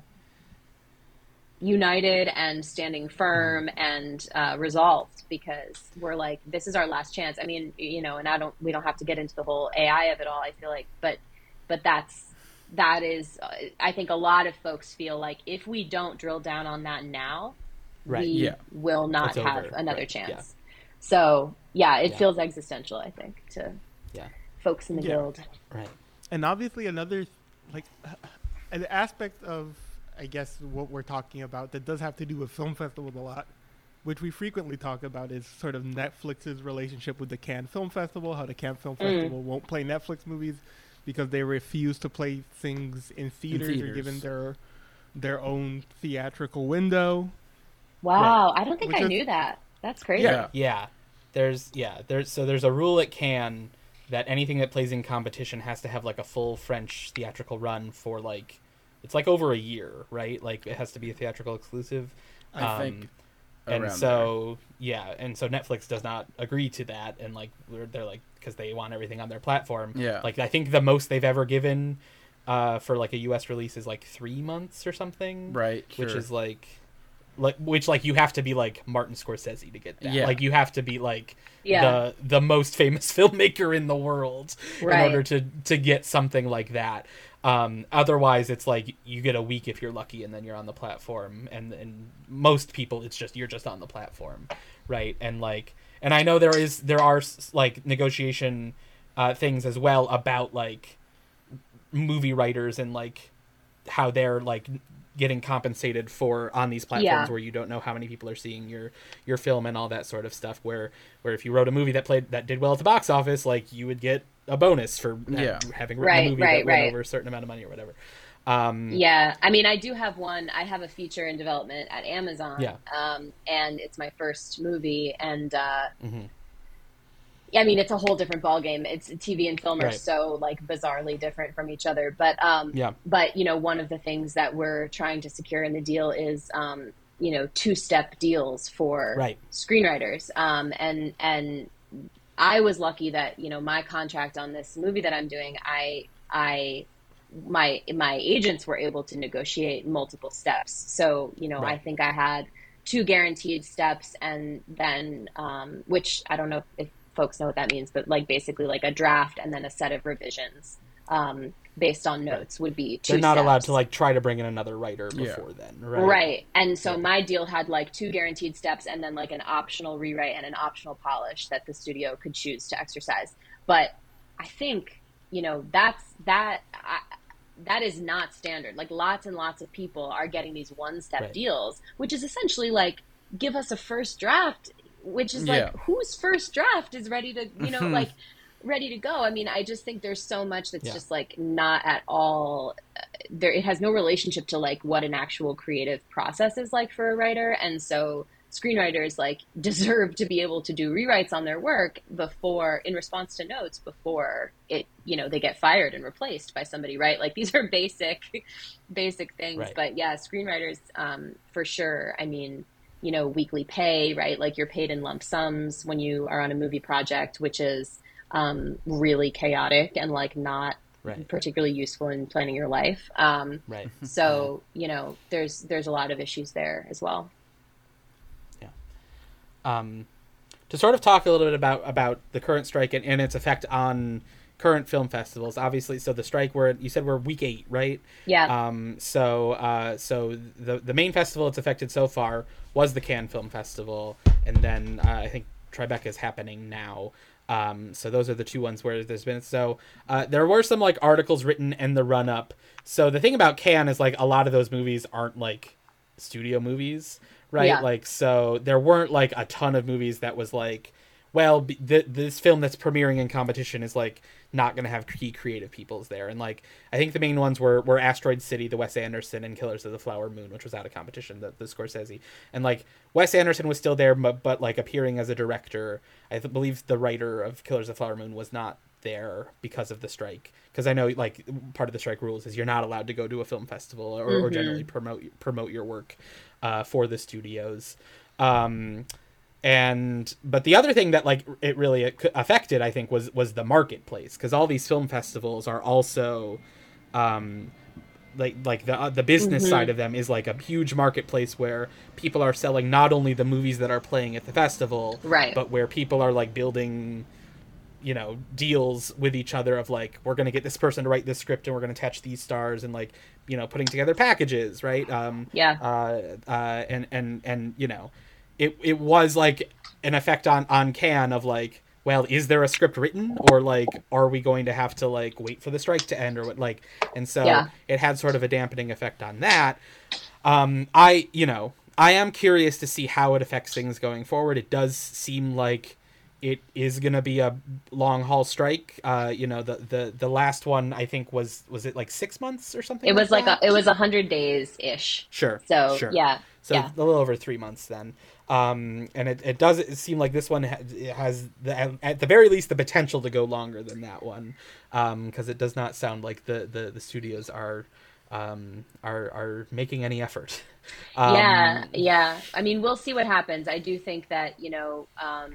united and standing firm Mm-hmm. and uh, resolved because we're like this is our last chance i mean you know and i don't we don't have to get into the whole ai of it all i feel like but but that's that is uh, i think a lot of folks feel like if we don't drill down on that now Right. we Yeah. will not It's over, have another right, chance yeah. so yeah it Yeah. feels existential i think to Yeah. folks in the Yeah. guild Right. and obviously another like an aspect of I guess what we're talking about that does have to do with film festivals a lot, which we frequently talk about is sort of Netflix's relationship with the Cannes Film Festival. How the Cannes Film mm. Festival won't play Netflix movies because they refuse to play things in theaters, or theaters. given their their own theatrical window. wow i don't think Which i is- knew that that's crazy Yeah. Yeah. There's yeah, there's so there's a rule at Cannes that anything that plays in competition has to have like a full French theatrical run for like it's like over a year, right? Like it has to be a theatrical exclusive. I think Um, and around so yeah, and so Netflix does not agree to that, and like they're, they're like because they want everything on their platform. Yeah. Like I think the most they've ever given uh, for like a U.S. release is like three months or something. Right, Which sure. is like, like which like you have to be like Martin Scorsese to get that. Yeah. Like you have to be like Yeah. the the most famous filmmaker in the world Right. in order to to get something like that. Um, otherwise, it's like you get a week if you're lucky, and then you're on the platform. And and most people, it's just you're just on the platform, right? And like, and I know there is there are like negotiation uh, things as well about like movie writers and like how they're like getting compensated for on these platforms Yeah. where you don't know how many people are seeing your your film and all that sort of stuff where where if you wrote a movie that played that did well at the box office like you would get a bonus for Yeah. having written Right, a movie right, that went over a certain amount of money or whatever um Yeah, I mean, I do have one. I have a feature in development at Amazon. Yeah. Um, and it's my first movie, and uh, Mhm. Yeah, I mean, it's a whole different ballgame. It's TV and film are Right. so like bizarrely different from each other. But um, Yeah. But you know, one of the things that we're trying to secure in the deal is um, you know two step deals for Right. screenwriters. Um, and and I was lucky that you know my contract on this movie that I'm doing, I I my my agents were able to negotiate multiple steps. So you know, I think I had two guaranteed steps, and then um, which I don't know if folks know what that means, but like basically like a draft and then a set of revisions um, based on notes would be 2 they're not allowed to like try to bring in another writer Yeah. before then right Right. And so Yeah. my deal had like two guaranteed steps and then like an optional rewrite and an optional polish that the studio could choose to exercise. But I think, you know, that's that I, that is not standard. Like lots and lots of people are getting these one-step Right. deals, which is essentially like give us a first draft, which is Yeah. like whose first draft is ready to, you know, like ready to go. I mean, I just think there's so much that's Yeah. just like not at all there it has no relationship to like what an actual creative process is like for a writer and so screenwriters like deserve to be able to do rewrites on their work before in response to notes before it you know they get fired and replaced by somebody right like these are basic basic things Right. but yeah screenwriters um, for sure i mean you know weekly pay right like you're paid in lump sums when you are on a movie project which is um, really chaotic and like not right particularly useful in planning your life. Um, right so you know, there's there's a lot of issues there as well. Yeah. Um, to sort of talk a little bit about about the current strike and, and its effect on current film festivals. Obviously, so the strike we're you said we're week eight, right? Yeah, Um, so uh, so the the main festival it's affected so far was the Cannes Film Festival, and then uh, I think Tribeca is happening now. Um, so those are the two ones where there's been so uh, there were some like articles written in the run up. So the thing about Cannes is like a lot of those movies aren't like studio movies, right? Yeah. Like so there weren't like a ton of movies that was like well, th- this film that's premiering in competition is like not going to have key creative peoples there, and like I think the main ones were were Asteroid City, the Wes Anderson, and Killers of the Flower Moon, which was out of competition, the, the Scorsese, and like Wes Anderson was still there, but, but like appearing as a director. I th- believe the writer of Killers of the Flower Moon was not there because of the strike. Because I know like part of the strike rules is you're not allowed to go to a film festival or, or generally promote promote your work uh, for the studios. Um, and but the other thing that like it really affected i think was was the marketplace because all these film festivals are also um, like like the uh, the business side of them is like a huge marketplace where people are selling not only the movies that are playing at the festival, Right. but where people are like building you know deals with each other of like we're going to get this person to write this script and we're going to attach these stars and like you know putting together packages right um Yeah. uh, uh and and and you know it it was like an effect on on Cannes of like well is there a script written? Or like are we going to have to like wait for the strike to end or what like and so Yeah. it had sort of a dampening effect on that. Um i you know i am curious to see how it affects things going forward. It does seem like it is going to be a long haul strike. Uh you know the the the last one i think was was it like six months or something It was like a, it was a hundred days ish. sure So sure. yeah, so yeah, a little over three months then um and it, it does seem like this one ha- has the at- the very least the potential to go longer than that one um because it does not sound like the the, the studios are um are are making any effort um, yeah, yeah. I mean, we'll see what happens. I do think that you know um,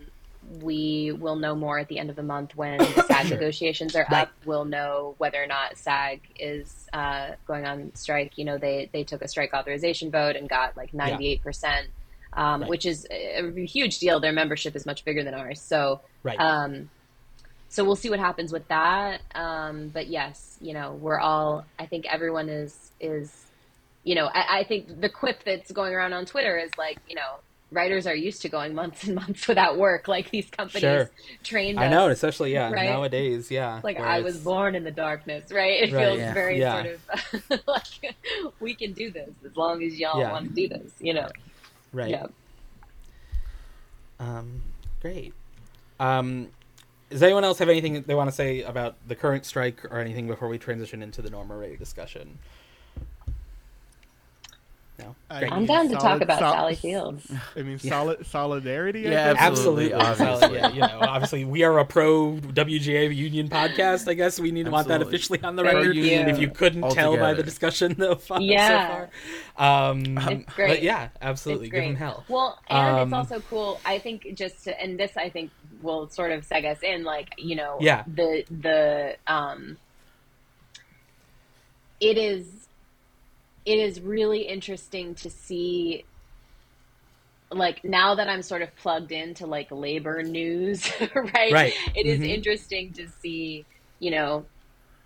we will know more at the end of the month when SAG negotiations are Right. up. We'll know whether or not SAG is uh, going on strike. You know, they they took a strike authorization vote and got like ninety eight percent, um, Right. which is a huge deal. Their membership is much bigger than ours, so. right Um, so we'll see what happens with that. Um, but yes, you know, we're all. I think everyone is is, you know, I, I think the quip that's going around on Twitter is like, you know, writers are used to going months and months without work. Like these companies Sure. trained. i us. know especially yeah right? nowadays yeah Like I it's- was born in the darkness, right? It Right, feels yeah. very Yeah. sort of like we can do this as long as y'all Yeah. want to do this, you know. Right Yeah. Um, great. Um, does anyone else have anything they want to say about the current strike or anything before we transition into the Norma Rae discussion? No. I I'm mean, down to talk about sol- Sally Fields. I mean, Yeah. solid solidarity. I Yeah, guess? Absolutely, Absolutely. obviously. yeah, you know, obviously we are a pro WGA union podcast. I guess we need to want that officially on the Thank record. you. If you couldn't tell by the Altogether. discussion though, so Yeah. far. Um, It's great. But yeah, absolutely. Give great. them hell. Well, and Um, it's also cool. I think just to, and this I think will sort of seg us in, like you know, Yeah. the the um, it is it is really interesting to see like now that I'm sort of plugged into like labor news, right? Right. It is Mhm. interesting to see, you know,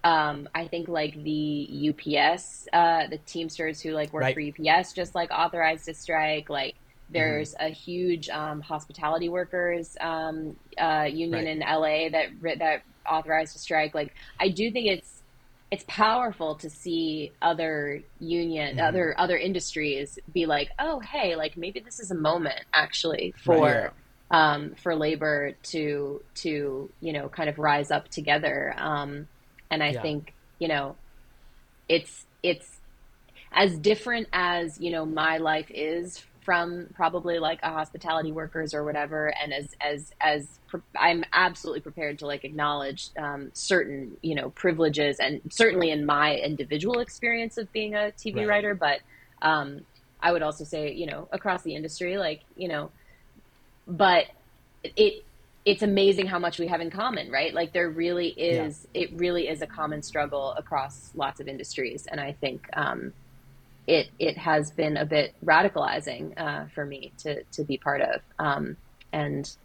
um, I think like the UPS, uh, the Teamsters who like work Right. for UPS just like authorized to strike. Like Mm-hmm. there's a huge um, hospitality workers um, uh, union Right. in LA that that authorized to strike. Like I do think it's it's powerful to see other union Mhm. other other industries be like oh hey like maybe this is a moment actually for Right. um, for labor to to you know kind of rise up together um, and I Yeah. think you know it's it's as different as you know my life is from probably like a hospitality workers or whatever and as as as pre- i'm absolutely prepared to like acknowledge um, certain you know privileges and certainly in my individual experience of being a tv Right. writer but um, i would also say you know across the industry like you know but it it's amazing how much we have in common right like there really is it really is a common struggle across lots of industries and i think um, it it has been a bit radicalizing uh, for me to to be part of um, and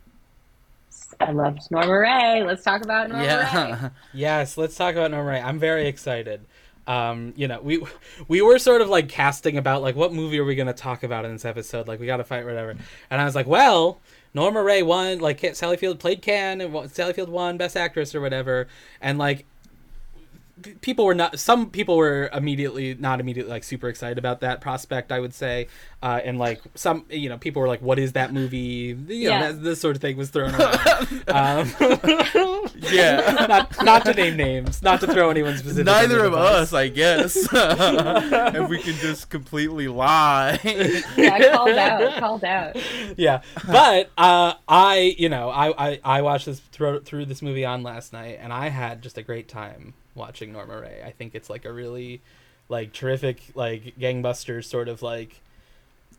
I loved Norma Rae. Let's talk about Norma Rae. Yes, let's talk about Norma Rae. I'm very excited. Um, you know, we we were sort of like casting about like what movie are we going to talk about in this episode? Like we got to fight whatever. And I was like, well, Norma Rae won. Like Sally Field played Cannes, and Sally Field won Best Actress or whatever. And like people were not some people were immediately not immediately like super excited about that prospect i would say uh, and like some you know people were like what is that movie you know that, this sort of thing was thrown around um, Yeah. not not to name names not to throw anyone specific Neither of us, I guess. if we can just completely lie. Yeah, called out, called out. yeah but uh i you know i i, I watched this through, through this movie on last night and i had just a great time watching norma rae i think it's like a really like terrific like gangbusters sort of like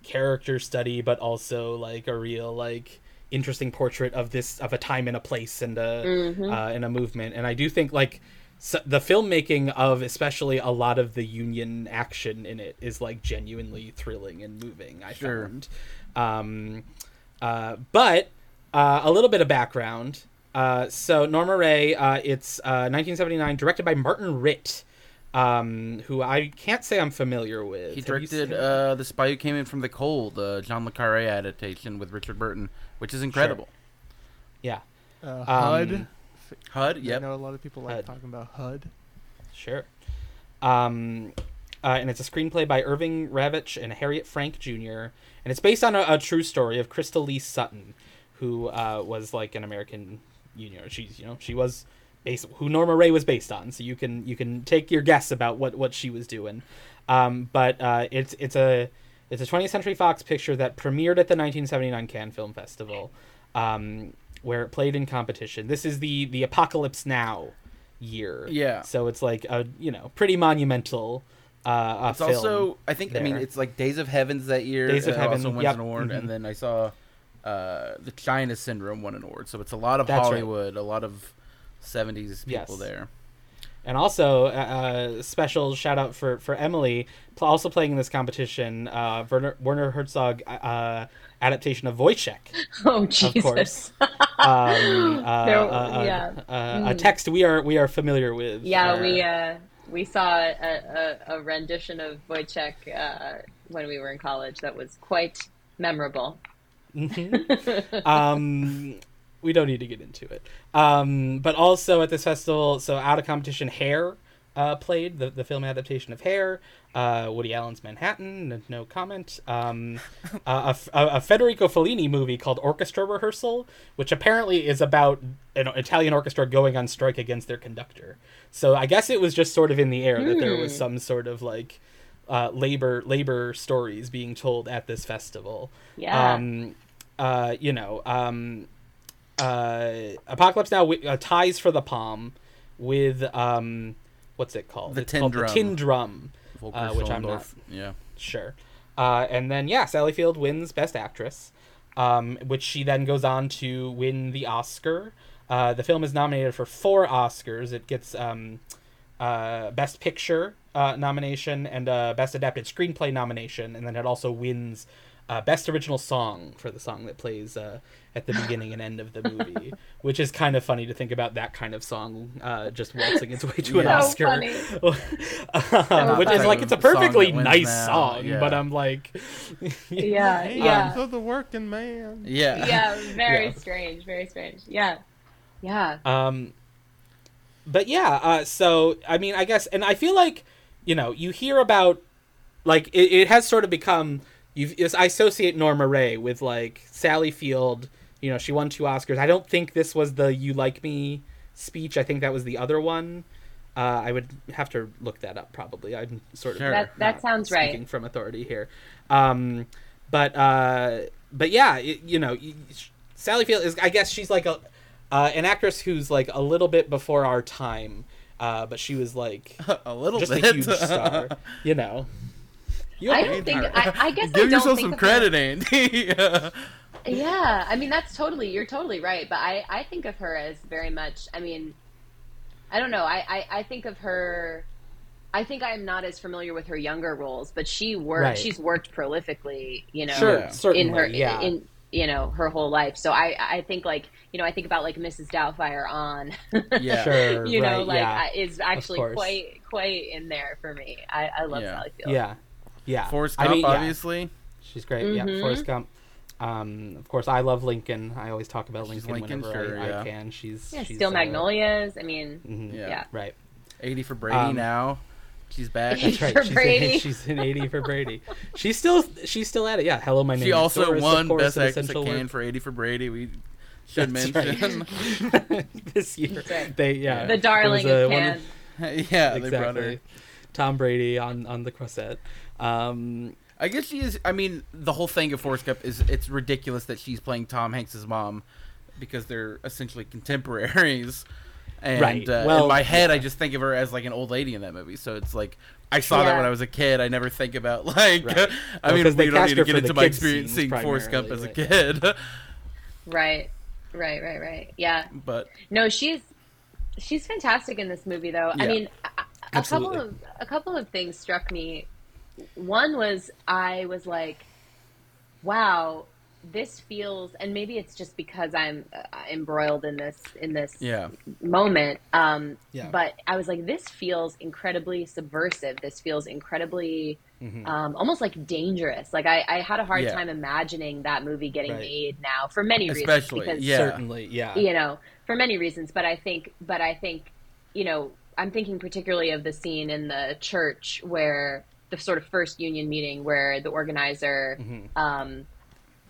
character study but also like a real like interesting portrait of this of a time and a place and a Mhm. uh, and a movement and i do think like so the filmmaking of especially a lot of the union action in it is like genuinely thrilling and moving. I Sure. found, um, uh, but uh, a little bit of background. Uh, so Norma Ray, uh, it's uh, 1979, directed by Martin Ritt, um, who I can't say I'm familiar with. He Have you directed seen- uh, The Spy Who Came In From the Cold, uh, John Le Carre adaptation with Richard Burton, which is incredible. yeah, Uh, HUD. HUD, I yep. know a lot of people like HUD. talking about HUD. Sure. Um, uh, and it's a screenplay by Irving Ravetch and Harriet Frank Jr. And it's based on a, a true story of Crystal Lee Sutton, who uh, was like an American union. She's you know she was based who Norma Rae was based on. So you can you can take your guess about what what she was doing. Um, but uh, it's it's a it's a 20th Century Fox picture that premiered at the 1979 Cannes Film Festival, um, where it played in competition. This is the the Apocalypse Now year. Yeah. So it's like a you know pretty monumental. Uh, It's film also, I think, I mean, it's like Days of Heavens that year. Days of uh, Heaven, also wins yep, an award, mhm. and then I saw uh, the China Syndrome won an award. So it's a lot of That's right. Hollywood, a lot of '70s people Yes. there. And also, uh, special shout out for for Emily, pl- also playing in this competition. Uh, Werner, Werner Herzog uh, adaptation of Woyzeck, Oh Jesus! course. um, uh, There- uh, uh, yeah. uh, a text we are we are familiar with. Yeah, uh, we uh, we saw a, a, a rendition of Woyzeck uh, when we were in college that was quite memorable. Um, we don't need to get into it. Um, but also at this festival, so out of competition, Hair uh, played the, the film adaptation of Hair. Uh, Woody Allen's Manhattan, no comment. Um, uh, a, a, a Federico Fellini movie called Orchestra Rehearsal, which apparently is about an Italian orchestra going on strike against their conductor. So I guess it was just sort of in the air that there was Hmm. some sort of like uh, labor labor stories being told at this festival Yeah. um, uh, you know, um, uh, Apocalypse Now uh, ties for the palm with um, what's it called? The It's Tin called Drum. the Tin Drum, uh, which I'm not Yeah. sure. Uh, and then yeah, Sally Field wins Best Actress, um, which she then goes on to win the Oscar. Uh, the film is nominated for four Oscars. It gets um, uh, Best Picture uh, nomination and uh, Best Adapted Screenplay nomination, and then it also wins uh, Best Original Song for the song that plays uh, at the beginning and end of the movie, which is kind of funny to think about that kind of song uh, just waltzing its way to an Yeah. So Oscar. Um, which is like it's a perfectly wins nice now, song, yeah. but I'm like, yeah, Hey, yeah, So the working man. Yeah. yeah. Very Yeah. strange. Very strange. Yeah, yeah. Um, but yeah, uh, so I mean, I guess, and I feel like you know, you hear about like it, it has sort of become you I associate Norma Rae with like Sally Field. You know, she won two Oscars. I don't think this was the "You Like Me" speech. I think that was the other one. Uh, I would have to look that up. Probably, I'm sort of Sure. That that not sounds right. speaking from authority here. Um, but uh, but yeah, it, you know, Sally Field is. I guess she's like a uh, an actress who's like a little bit before our time. Uh, but she was like a little just bit. a huge star, you know. You I don't think. I, I guess I Give don't yourself think some of credit, Andy. Her, yeah, I mean that's totally. You're totally right. But I I think of her as very much. I mean, I don't know. I I, I think of her. I think I'm not as familiar with her younger roles, but she worked. Right. She's worked prolifically. You know, Sure, Yeah. certainly, in her yeah. in you know her whole life. So I I think like you know I think about like Mrs. Doubtfire on. Yeah. Sure, you know, right, like yeah, I, is actually quite quite in there for me. I I love Yeah. Sally Field. yeah, yeah. Forrest I Gump, mean, yeah, obviously. she's great. Yeah, Mhm. Forrest Gump. Um, of course, I love Lincoln. I always talk about Lincoln, Lincoln, whenever sure, I, yeah. I can. She's Yeah, she's, Steel uh, Magnolias. I mean, mhm, Yeah. yeah. Right. 80 for Brady Um, now. She's back. That's right. For she's Brady. In, she's in 80 for Brady. She's still she's still at it. Yeah. Hello, my name. She also Doris, of won course, Best Actress at essential work. for 80 for Brady. We should That's mention. right. this year. Right. They yeah. the darling was, uh, of one Cannes. yeah, they brought her. exactly. Tom Brady on on the croissant. Um, I guess she is. I mean, the whole thing of Forrest Gump is it's ridiculous that she's playing Tom Hanks's mom because they're essentially contemporaries. And Right. uh, Well, in my head, I just think of her as like an old lady in that movie. So it's like I saw that when I was a kid. I never think about like. Right. I Well, mean, 'cause they we don't cast need to get into my experience seeing Forrest Gump as a primarily, kid, Right, right, right, right. Yeah. but No, she's she's fantastic in this movie, though. I mean, a, a couple of a couple of things struck me. One was I was like, "Wow, this feels," and maybe it's just because I'm uh, embroiled in this in this Yeah. moment. Um, Yeah. But I was like, this feels incredibly subversive. This feels incredibly, Mhm. um, almost like dangerous. Like I, I had a hard Yeah. time imagining that movie getting Right. made now for many reasons. Especially, because, yeah. Certainly, yeah. you know, for many reasons. But I think, but I think, you know, I'm thinking particularly of the scene in the church where the sort of first union meeting where the organizer, Mhm. um,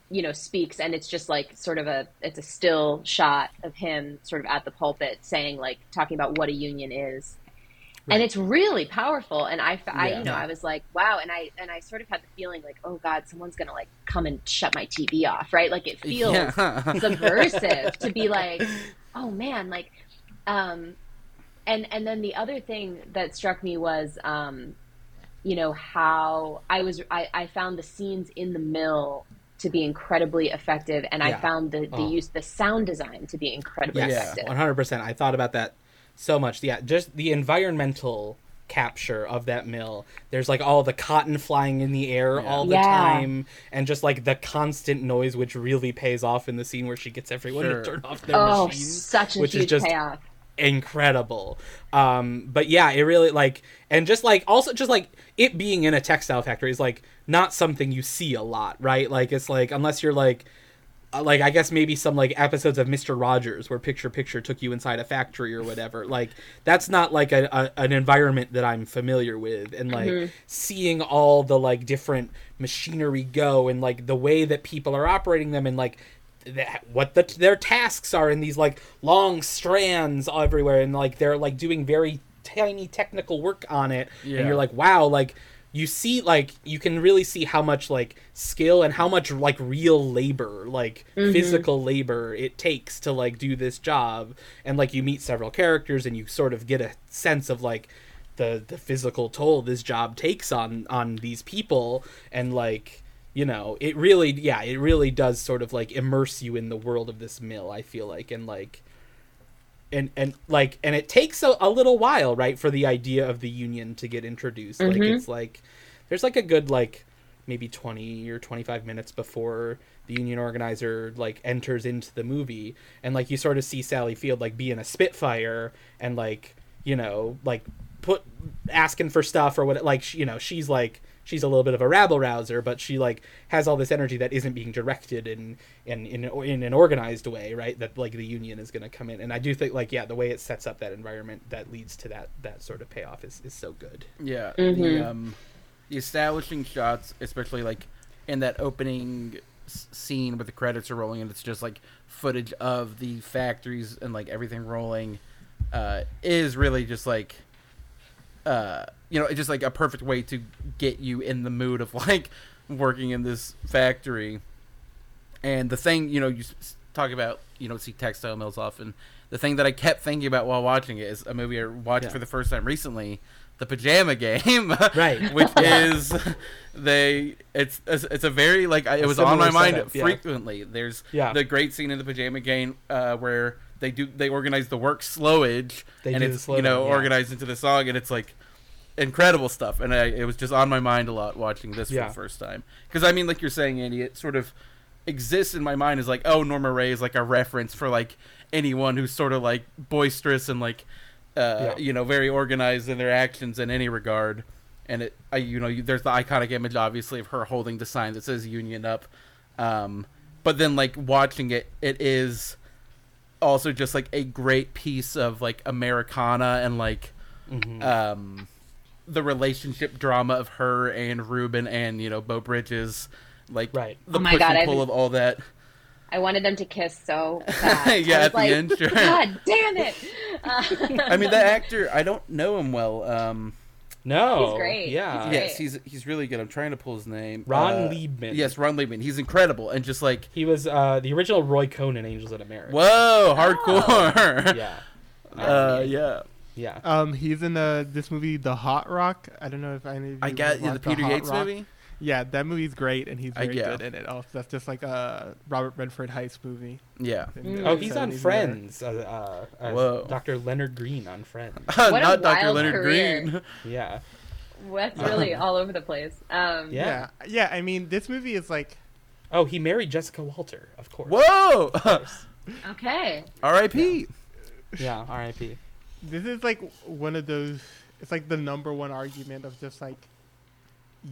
you know, speaks, and it's just like sort of a it's a still shot of him sort of at the pulpit saying like talking about what a union is. Right. And it's really powerful, and I, I, Yeah. you know, I was like, wow, and I, and I sort of had the feeling like, oh God, someone's gonna like come and shut my TV off, right? Like it feels Yeah. subversive to be like, oh man, like, um, and and then the other thing that struck me was, um, you know, how I was I, I found the scenes in the mill to be incredibly effective, and I found the the Oh. use the sound design to be incredibly Yes, Yeah. effective. one hundred percent. I thought about that so much. Yeah, just the environmental capture of that mill. There's like all the cotton flying in the air Yeah. all the Yeah. time, and just like the constant noise, which really pays off in the scene where she gets everyone Sure. to turn off their Oh, machines. such a which is just payoff. incredible. Um, but yeah, it really like, and just like also just like it being in a textile factory is like not something you see a lot, right? Like it's like unless you're like, uh, like I guess maybe some like episodes of Mister Rogers where picture picture took you inside a factory or whatever. Like that's not like a, a an environment that I'm familiar with, and like seeing all the like different machinery go and like the way that people are operating them and like that what the, their tasks are in these like long strands everywhere and like they're like doing very tiny technical work on it. Yeah. and you're like wow like you see like you can really see how much like skill and how much like real labor like mm-hmm. physical labor it takes to like do this job. And like you meet several characters and you sort of get a sense of like the the physical toll this job takes on on these people. And like you know it really yeah it really does sort of like immerse you in the world of this mill i feel like. And like and and like and it takes a, a little while right for the idea of the union to get introduced like Mhm. it's like there's like a good like maybe 20 or 25 minutes before the union organizer like enters into the movie and like you sort of see sally field like being a spitfire and like you know like put asking for stuff or what like you know she's like she's a little bit of a rabble rouser but she like has all this energy that isn't being directed in in in, in an organized way right? That like the union is going to come in. And i do think like yeah the way it sets up that environment that leads to that that sort of payoff is, is so good. Yeah, Mhm. the um, the establishing shots, especially like in that opening s- scene where the credits are rolling, and it's just like footage of the factories and like everything rolling, uh, is really just like, uh, you know, it's just like a perfect way to get you in the mood of like working in this factory. And the thing, you know, you talk about, you know, see textile mills often. The thing that I kept thinking about while watching it is a movie I watched Yeah. for the first time recently, The Pajama Game, Right. Which is they, it's it's a very like I- it A was on my mind setup, yeah. frequently. There's Yeah. the great scene in The Pajama Game uh, where they do they organize the work slowage They and do the it's slow you know down, yeah. organized into the song and it's like incredible stuff and I, it was just on my mind a lot watching this Yeah. for the first time because i mean like you're saying andy it sort of exists in my mind as like oh norma rae is like a reference for like anyone who's sort of like boisterous and like uh, Yeah. you know very organized in their actions in any regard and it I, you know you, there's the iconic image obviously of her holding the sign that says union up um, but then like watching it it is also just like a great piece of like americana and like Mhm. um, the relationship drama of her and Ruben and you know Beau Bridges, like Right. the Oh my push God, and I've pull been- of all that. I wanted them to kiss so bad. Yeah, I was at the like, end, sure. God damn it! Uh, I mean, that actor, I don't know him well. Um, no He's great. yeah He's yes, he's he's really good. I'm trying to pull his name. Ron Uh, Leibman. Yes, Ron Leibman. He's incredible and just like he was uh the original roy cohn in angels in america whoa, hardcore. yeah uh, yeah. Yeah Um, he's in the this movie, The Hot Rock. I don't know if any of you I got yeah, the Peter Hot Yates Rock. movie. Yeah, that movie's great, and he's very yeah. good in it. Also, that's just like a Robert Redford heist movie. Yeah. in the Oh, he's on Friends. Uh, uh, Whoa. Dr. Leonard Green on Friends. a Not Dr. wild Leonard career. Green. Yeah. That's really all over the place. Um, Yeah. Yeah. yeah, I mean, this movie is like Oh, he married Jessica Walter, of course. Whoa! Okay. R.I.P. Yeah, R.I.P. this is like one of those. It's like the number one argument of just like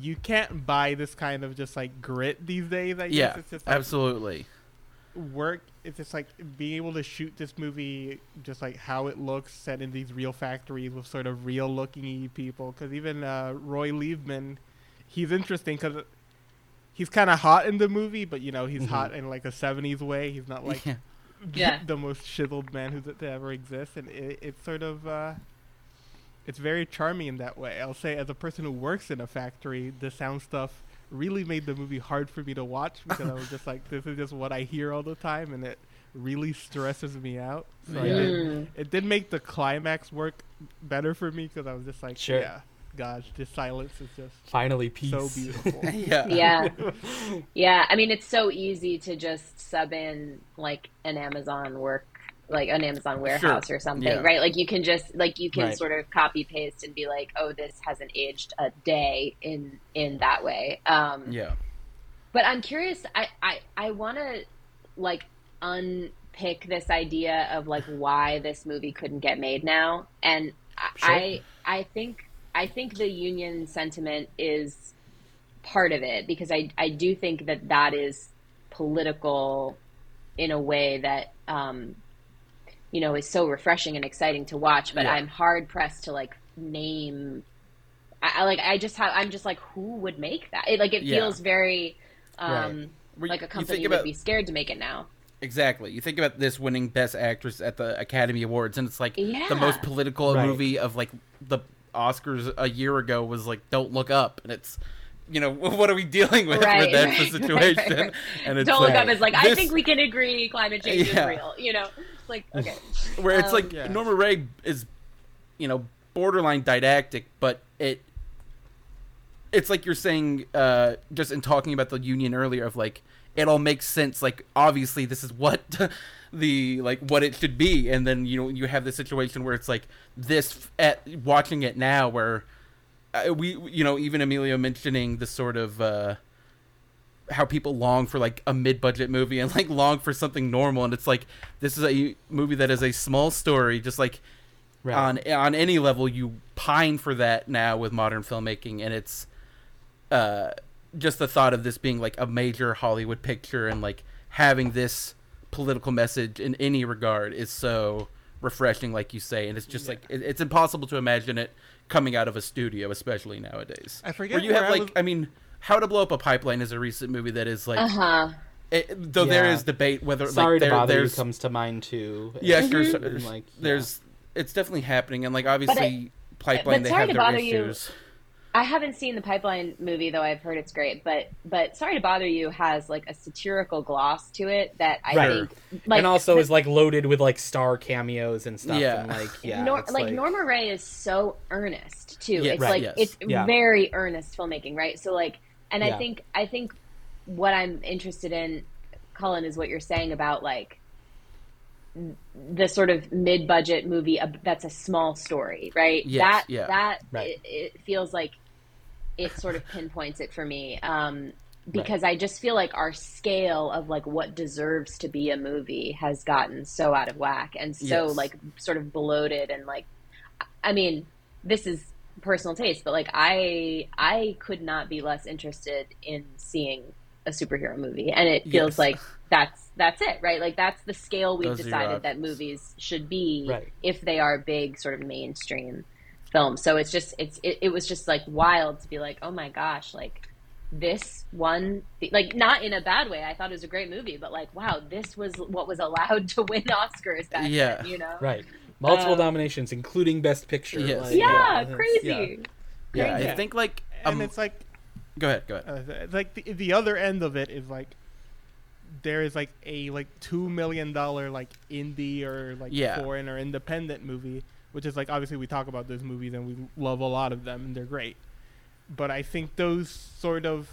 you can't buy this kind of just like grit these days. I guess Yeah, it's just like absolutely. work. It's just like being able to shoot this movie just like how it looks set in these real factories with sort of real looking people. Because even uh, Roy Leibman, he's interesting because he's kind of hot in the movie, but you know he's Mhm. hot in like a '70s way. He's not like Yeah. Yeah. the most chiseled man who's to ever exist, and it, it's sort of uh, it's very charming in that way. I'll say, as a person who works in a factory, the sound stuff really made the movie hard for me to watch because I was just like, this is just what I hear all the time, and it really stresses me out. So I Yeah. did, it did make the climax work better for me because I was just like, Sure. yeah, gosh, this silence is just Finally, peace. so beautiful. yeah. Yeah. yeah. I mean, it's so easy to just sub in like an Amazon work, like an Amazon warehouse or something, Yeah. right? Like you can just like you can Right. sort of copy paste and be like, oh, this hasn't aged a day in in that way. Um, Yeah. But I'm curious. I I I want to like unpick this idea of like why this movie couldn't get made now, and Sure. I, I think I think the union sentiment is part of it because I I do think that that is political in a way that um you know is so refreshing and exciting to watch but Yeah. i'm hard pressed to like name I, I like i just have i'm just like who would make that it, like it Yeah. feels very um Right. Where like a company think would be scared to make it now Exactly. You think about this winning Best Actress at the Academy Awards, and it's like Yeah. the most political Right. movie of like the Oscars a year ago was like "Don't Look Up," and it's you know what are we dealing with Right, with that right, situation? right, right. And it's don't like, look up as like i think we can agree climate change Yeah. is real you know it's like okay where it's um, like Yeah. Norma Rae is, you know, borderline didactic, but it, it's like you're saying, uh, just in talking about the union earlier, of like it all makes sense. Like obviously this is what the like what it should be, and then you know you have this situation where it's like this at watching it now where. Uh, we you know even Emily mentioning the sort of uh how people long for like a mid-budget movie and like long for something normal and it's like this is a movie that is a small story just like Right. on on any level you pine for that now with modern filmmaking and it's uh just the thought of this being like a major Hollywood picture and like having this political message in any regard is so refreshing like you say and it's just like it, it's impossible to imagine it coming out of a studio especially nowadays I forget where you where have I like was- I mean how to blow up a pipeline is a recent movie that is like uh-huh it, though there Yeah. is debate whether Sorry like to there, bother you comes to mind too. yeah sure, And, so- like, yeah. there's it's definitely happening and like obviously pipeline but they sorry have to their bother you. Issues I haven't seen the Pipeline movie though. I've heard it's great, but but Sorry to Bother You has like a satirical gloss to it that I Right. think like and also is like loaded with like star cameos and stuff. Yeah. And like yeah, Nor- it's like, Norma Rae is so earnest too. Yeah, it's right, like yes. it's Yeah. very earnest filmmaking, right? So like, and Yeah. I think I think what I'm interested in, Colin, is what you're saying about like the sort of mid-budget movie uh, that's a small story, right? Yes, that yeah. that Right. it, it feels like it sort of pinpoints it for me. Um, because I just feel like our scale of like what deserves to be a movie has gotten so out of whack and so Yes. like sort of bloated and like I mean this is personal taste but like I I could not be less interested in seeing a superhero movie and it feels Yes. like that's that's it right like that's the scale we've Those decided that movies should be Right. if they are big sort of mainstream films so it's just it's it, it was just like wild to be like oh my gosh like this one like not in a bad way i thought it was a great movie but like wow this was what was allowed to win oscars back Yeah. then, you know right. Multiple Um, nominations, including Best Picture. Yes. like, yeah, it's- crazy yeah, Crazy. I think like and um, it's like go ahead go ahead uh, like the, the other end of it is like there is like a like two million dollar like indie or like Yeah. foreign or independent movie, which is like obviously we talk about those movies and we love a lot of them and they're great. but I think those sort of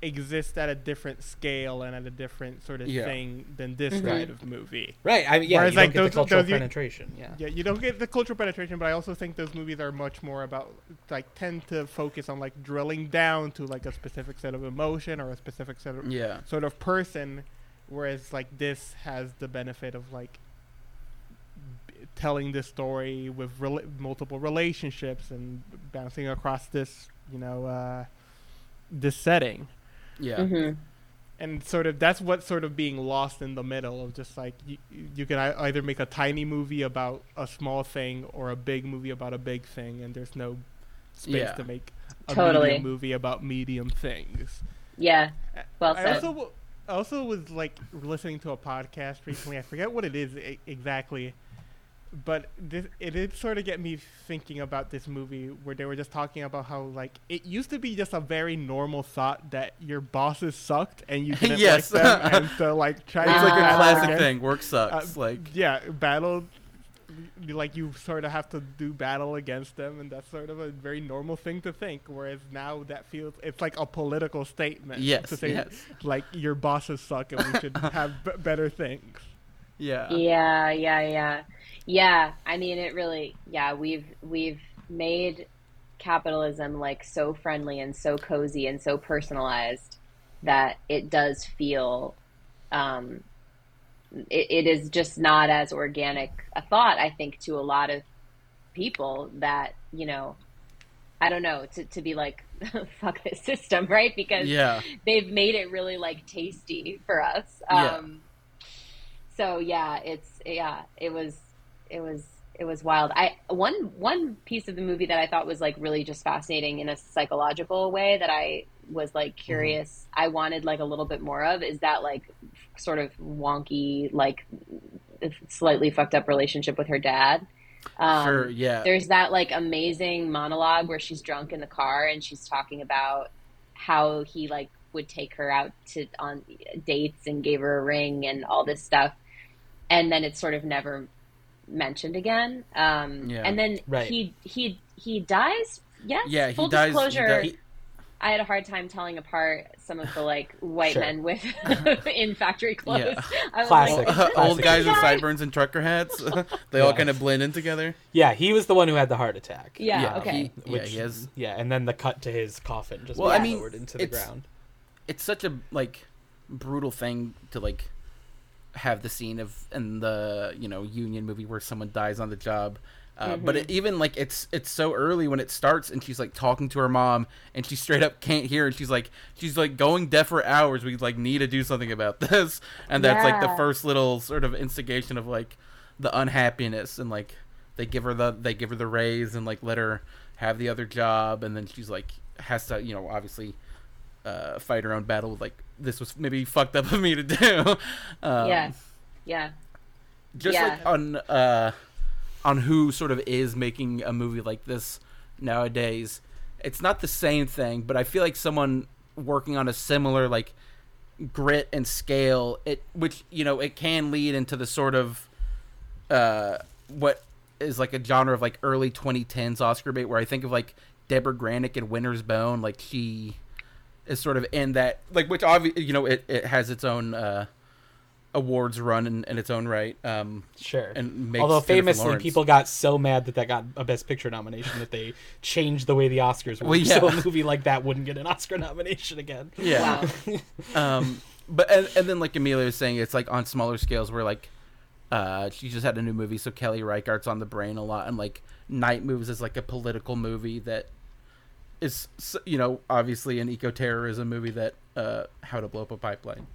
exist at a different scale and at a different sort of Yeah. thing than this Mhm. kind of movie. Right. I mean, yeah, Whereas, you don't like, get the those- cultural those you- penetration. Yeah. Yeah, you don't get the cultural penetration, but I also think those movies are much more about like tend to focus on like drilling down to like a specific set of emotion or a specific set of Yeah. sort of person, whereas like this has the benefit of like b- telling this story with rela- multiple relationships and bouncing across this, you know, uh, this setting Yeah. Mhm. and sort of that's what's sort of being lost in the middle of just like you, you can either make a tiny movie about a small thing or a big movie about a big thing and there's no space Yeah. to make a Totally. medium movie about medium things Yeah. Well i also w- I also was like listening to a podcast recently i forget what it is e- exactly but this, it did sort of get me thinking about this movie where they were just talking about how like it used to be just a very normal thought that your bosses sucked and you didn't Yes. like them and so like try It's to like a classic against- thing. Work sucks. uh, like yeah battle like you sort of have to do battle against them and that's sort of a very normal thing to think whereas now that feels it's like a political statement Yes, to say yes. like your bosses suck and we should have b- better things yeah. Yeah, yeah, yeah. Yeah, I mean it really yeah, we've we've made capitalism like so friendly and so cozy and so personalized that it does feel um it, it is just not as organic a thought I think to a lot of people that, you know, I don't know, to, to be like fuck this system, right? Because Yeah. they've made it really like tasty for us. Yeah. Um, so yeah, it's yeah, it was it was it was wild. I one one piece of the movie that I thought was like really just fascinating in a psychological way that I was like curious. I wanted like a little bit more of is that like sort of wonky like slightly fucked up relationship with her dad. Um, sure. Yeah. there's that like amazing monologue where she's drunk in the car and she's talking about how he like would take her out to on dates and gave her a ring and all this stuff and then it's sort of never mentioned again um Yeah. and then Right. he he he dies yes Yeah. He full dies. he disclosure di- i had a hard time telling apart some of the like white Sure. men with in factory clothes Yeah. I was Classic. like, old guys with sideburns and trucker hats. they all kind of blend in together. Yeah, he was the one who had the heart attack. yeah, Yeah, okay he- yeah, Which, he has- yeah, and then the cut to his coffin just Well, well, I mean, lowered into the it's- ground. It's such a like brutal thing to like have the scene of in the you know union movie where someone dies on the job. Uh, But it, even like it's it's so early when it starts and she's like talking to her mom and she straight up can't hear and she's like she's like going deaf for hours. We like need to do something about this and that's like the first little sort of instigation of like the unhappiness and like they give her the they give her the raise and like let her have the other job and then she's like has to you know obviously uh, fight her own battle with like this was maybe fucked up of me to do. Um, yeah yeah just Yeah. like on uh, on who sort of is making a movie like this nowadays. It's not the same thing, but I feel like someone working on a similar like grit and scale it which you know it can lead into the sort of uh what is like a genre of like early 2010s Oscar bait where I think of like Deborah Granik in Winter's Bone like she is sort of in that like which obviously you know it, it has its own uh awards run in, in its own right um Sure. and makes Although famously, people got so mad that that got a Best Picture nomination that they changed the way the Oscars were, Well, yeah. so a movie like that wouldn't get an Oscar nomination again. yeah wow um but and, and then like Amelia was saying it's like on smaller scales where like uh she just had a new movie so Kelly Reichardt's on the brain a lot and like Night Moves is like a political movie that is you know obviously an eco-terrorism movie that uh How to Blow Up a Pipeline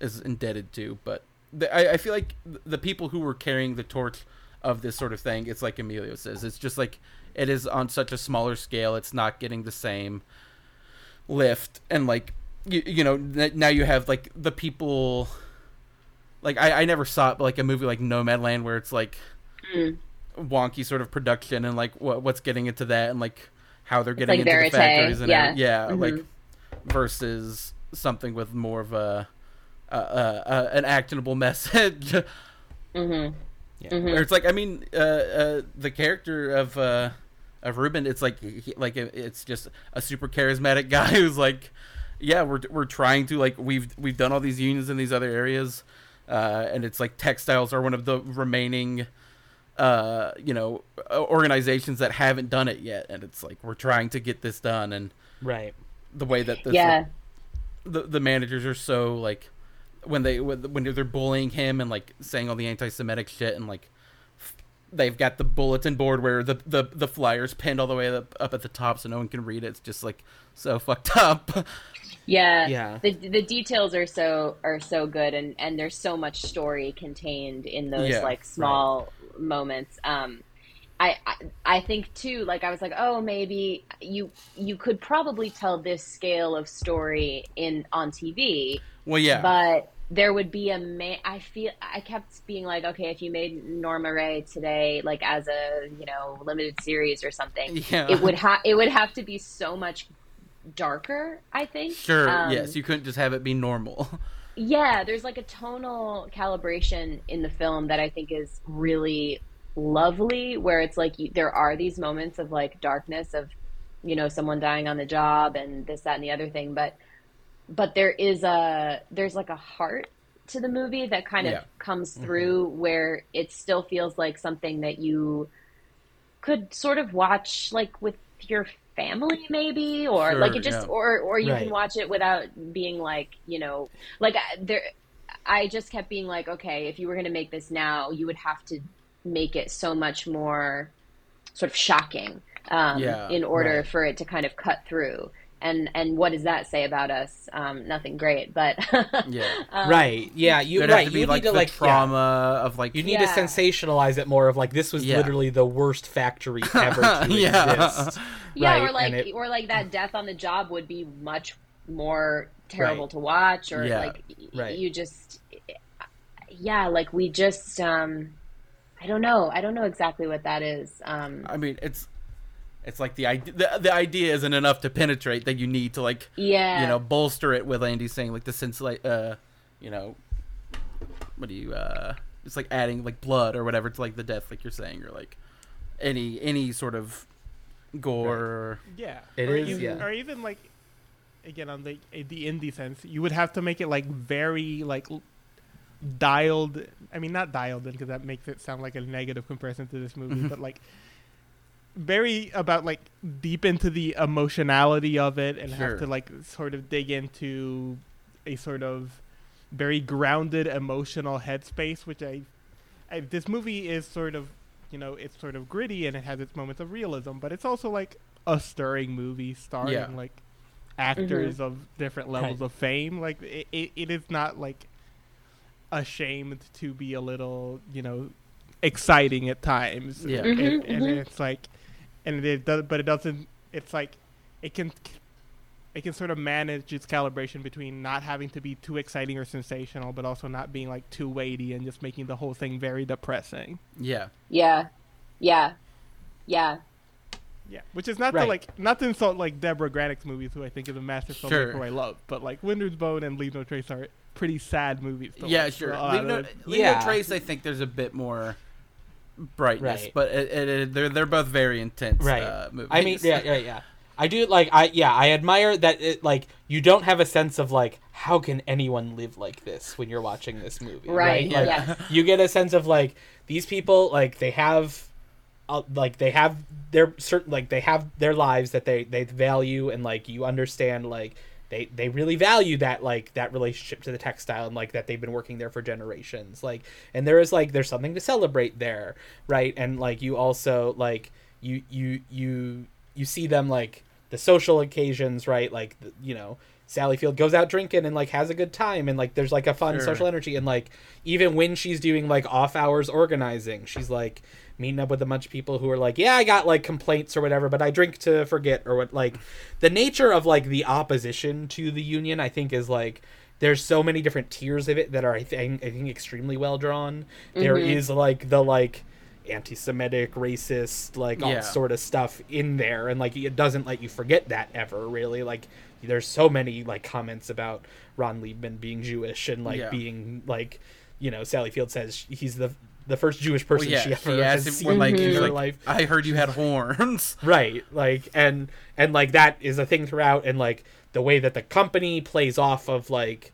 is indebted to but the, I, I feel like the people who were carrying the torch of this sort of thing it's like Emily says it's just like it is on such a smaller scale it's not getting the same lift and like you, you know now you have like the people like I, I never saw it but like a movie like Nomadland where it's like Mm. wonky sort of production and like what what's getting into that and like how they're getting like into verite, the factories and yeah. yeah Mhm. like versus something with more of a uh, uh, uh, an actionable message hmm Yeah. Mhm. where it's like I mean uh, uh, the character of uh, of Reuben. It's like he, like it's just a super charismatic guy who's like, yeah, we're we're trying to like we've we've done all these unions in these other areas, uh, and it's like textiles are one of the remaining. Uh, you know, organizations that haven't done it yet, and it's like we're trying to get this done, and Right. the way that this, yeah. the the managers are so like when they when when they're bullying him and like saying all the anti-Semitic shit and like they've got the bulletin board where the the, the flyers pinned all the way up, up at the top so no one can read it. It's just like so fucked up. Yeah, Yeah. The the details are so are so good, and and there's so much story contained in those Yeah, like small moments. Um, I, I think too, like I was like, oh, maybe you you could probably tell this scale of story in on TV, well, yeah, but there would be a ma- I feel I kept being like, okay, if you made Norma Rae today, like as a you know limited series or something, yeah, it would have it would have to be so much darker. I think. sure. Um, yes, you couldn't just have it be normal. yeah, there's like a tonal calibration in the film that I think is really lovely, where it's like you, there are these moments of like darkness of, you know, someone dying on the job and this, that, and the other thing, but but there is a there's like a heart to the movie that kind of Yeah. comes mm-hmm. through where it still feels like something that you could sort of watch like with your family maybe or like it just yeah. or or you Right. can watch it without being like you know like there i just kept being like okay if you were going to make this now you would have to make it so much more sort of shocking um, Yeah, in order right. for it to kind of cut through and and what does that say about us um, nothing great but Yeah, um, right. Yeah. You There'd right. have to be you like need to the like yeah. trauma of like You need Yeah. to sensationalize it more of like this was Yeah. literally the worst factory ever to Yeah. exist. yeah right? or like it- or like that death on the job would be much more terrible Right. to watch or Yeah. like Right. you just yeah like we just um i don't know i don't know exactly what that is um I mean it's. It's like the idea. The, the idea isn't enough to penetrate that you need to like yeah you know bolster it with Andy saying like the sense like uh you know what do you uh it's like adding like blood or whatever to like the death like you're saying or like any any sort of gore or Yeah, It or is, even, yeah. or even like again on the the indie sense, you would have to make it like very like dialed. I mean, not dialed in because that makes it sound like a negative comparison to this movie, Mm-hmm. but like very about like deep into the emotionality of it and Sure. have to like sort of dig into a sort of very grounded emotional headspace which I, I this movie is sort of you know it's sort of gritty and it has its moments of realism but it's also like a stirring movie starring Yeah. like actors of different levels Right. of fame like it, it, it is not like ashamed to be a little you know exciting at times Yeah. and, Mhm, and mhm. it's like and it does but it doesn't it's like it can it can sort of manage its calibration between not having to be too exciting or sensational but also not being like too weighty and just making the whole thing very depressing yeah yeah yeah yeah yeah which is not Right. to like not to insult like deborah granik's movies who i think is a master filmmaker Sure. who i love but like winter's bone and leave no trace are pretty sad movies to yeah watch sure a lot Leave no, it. Leave No Yeah. trace I think there's a bit more brightness Right. but it, it, it- they're they're both very intense right. uh, movies I mean, yeah, yeah, yeah. I do like I yeah, I admire that it like you don't have a sense of like how can anyone live like this when you're watching this movie, Right, Like yes. you get a sense of like these people like they have uh, like they have their certain like they have their lives that they they value and like you understand like they they really value that like that relationship to the textile and like that they've been working there for generations. Like and there is like there's something to celebrate there right? And like you also like you you you you see them like the social occasions right? Like you know Sally Field goes out drinking and like has a good time and like there's like a fun Sure. social energy and like even when she's doing like off hours organizing she's like meeting up with a bunch of people who are like yeah I got like complaints or whatever but I drink to forget or what like the nature of like the opposition to the union I think is like there's so many different tiers of it that are I think I think extremely well drawn There Mhm. is like the like anti-Semitic, racist, like all Yeah. sort of stuff in there, and like it doesn't let you forget that ever. Really, like there's so many like comments about Ron Leibman being Jewish and like Yeah. being like, you know, Sally Field says he's the the first Jewish person Well, yeah, she ever she has seen when like, in her like, life. I heard you had horns. right like and and like that is a thing throughout and like the way that the company plays off of like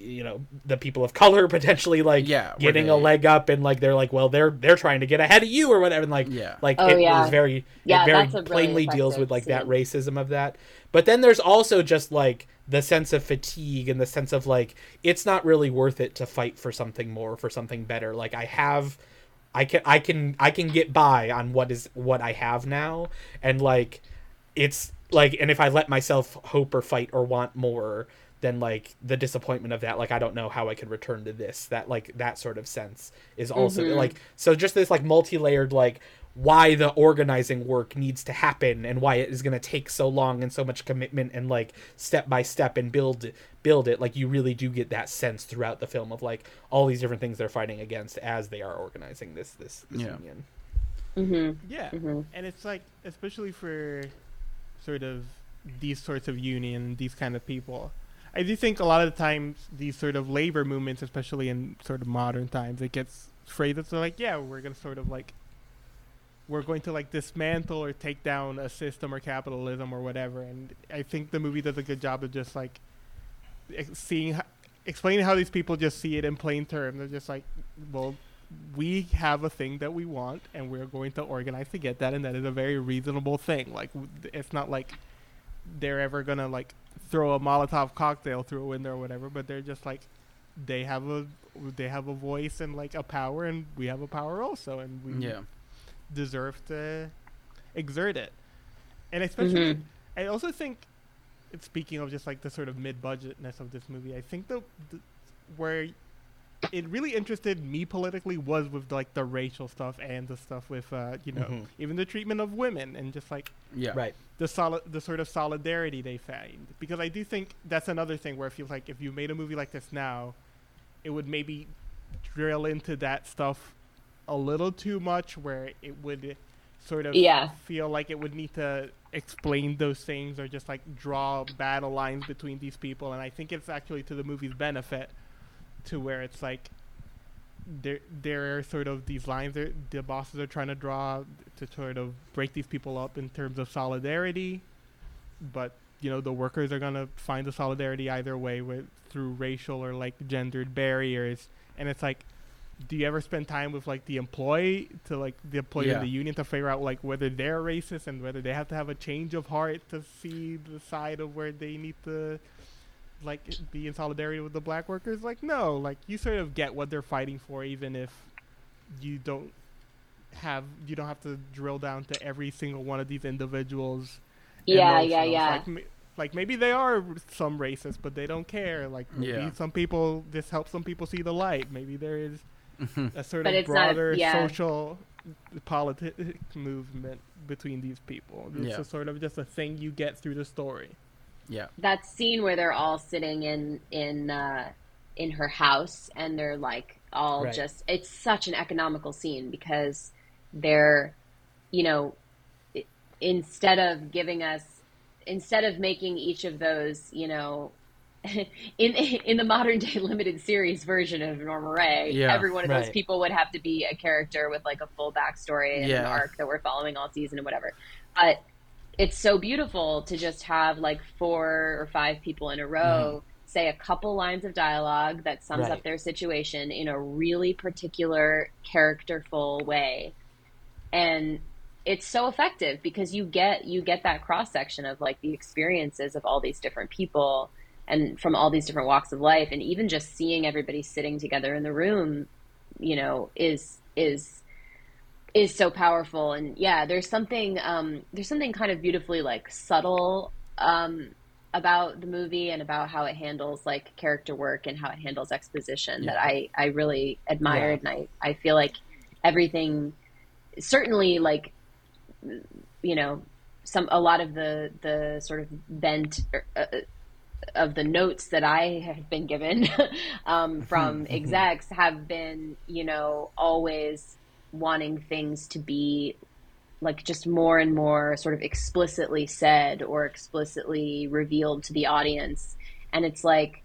you know the people of color potentially like Yeah, where getting a leg up and like they're like well they're they're trying to get ahead of you or whatever and like Yeah. like Oh, it yeah. was very Yeah, it very that's a really plainly deals with like that racism of that but then there's also just like the sense of fatigue and the sense of like it's not really worth it to fight for something more for something better. Like i have i can i can i can get by on what is what i have now. And like it's like and if i let myself hope or fight or want more then like the disappointment of that like i don't know how i could return to this. That like that sort of sense is also Mhm. like so just this like multi-layered like why the organizing work needs to happen and why it is going to take so long and so much commitment and like step by step and build build it like you really do get that sense throughout the film of like all these different things they're fighting against as they are organizing this this, this Yeah. union Mm-hmm. Yeah, Mhm. and it's like especially for sort of these sorts of union, these kind of people. I do think a lot of the times these sort of labor movements, especially in sort of modern times, it gets phrased as like, yeah, we're gonna sort of like we're going to like dismantle or take down a system or capitalism or whatever. And I think the movie does a good job of just like seeing, ho- explaining how these people just see it in plain terms. They're just like, well, we have a thing that we want, and we're going to organize to get that, and that is a very reasonable thing. Like, it's not like they're ever gonna like throw a Molotov cocktail through a window or whatever, but they're just like they have a they have a voice and like a power, and we have a power also, and we yeah. Deserve to exert it. And especially, Mhm. I also think, speaking of just like the sort of mid-budgetness of this movie, I think the, the where it really interested me politically was with like the racial stuff and the stuff with uh, you know Mhm. even the treatment of women and just like Yeah. right the solid the sort of solidarity they find because I do think that's another thing where it feels like if you made a movie like this now, it would maybe drill into that stuff a little too much where it would sort of Yeah. feel like it would need to explain those things or just like draw battle lines between these people. And I think it's actually to the movie's benefit to where it's like there there are sort of these lines that the bosses are trying to draw to sort of break these people up in terms of solidarity. But you know the workers are gonna find the solidarity either way with through racial or like gendered barriers. And it's like do you ever spend time with like the employee to like the employee Yeah. in the union to figure out like whether they're racist and whether they have to have a change of heart to see the side of where they need to like be in solidarity with the black workers like no like you sort of get what they're fighting for even if you don't have you don't have to drill down to every single one of these individuals Yeah, emotionals. yeah, yeah. like, like maybe they are some racist but they don't care like maybe Yeah. some people this helps some people see the light maybe there is a sort But of it's not a- broader yeah. social politic movement between these people it's Yeah. a sort of just a thing you get through the story Yeah. that scene where they're all sitting in in uh, in her house and they're like all Right. just it's such an economical scene because they're you know instead of giving us instead of making each of those you know in in the modern day limited series version of Norma Rae, Yeah, every one of those people would have to be a character with like a full backstory and an arc that we're following all season and whatever. But it's so beautiful to just have like four or five people in a row mm-hmm. say a couple lines of dialogue that sums Right. up their situation in a really particular characterful way and it's so effective because you get you get that cross section of like the experiences of all these different people and from all these different walks of life and even just seeing everybody sitting together in the room you know is is is so powerful. And yeah there's something um there's something kind of beautifully like subtle um about the movie and about how it handles like character work and how it handles exposition that I I really admired and I I feel like everything certainly like you know some a lot of the the sort of bent uh, of the notes that I have been given um, from execs have been you know always wanting things to be like just more and more sort of explicitly said or explicitly revealed to the audience and it's like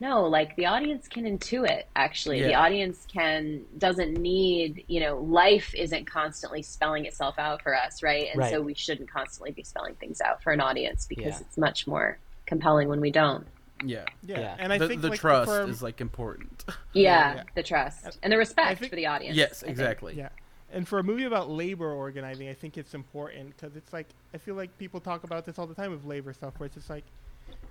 no, like the audience can intuit actually. The audience can doesn't need, you know, life isn't constantly spelling itself out for us, right? And Right. so we shouldn't constantly be spelling things out for an audience because Yeah. it's much more compelling when we don't. Yeah. Yeah, Yeah. and I the think the like, trust for- is like important. Yeah, yeah. the trust and the respect think- for the audience. yes, exactly. Yeah. And for a movie about labor organizing, I think it's important because it's like I feel like people talk about this all the time with labor stuff, where it's just like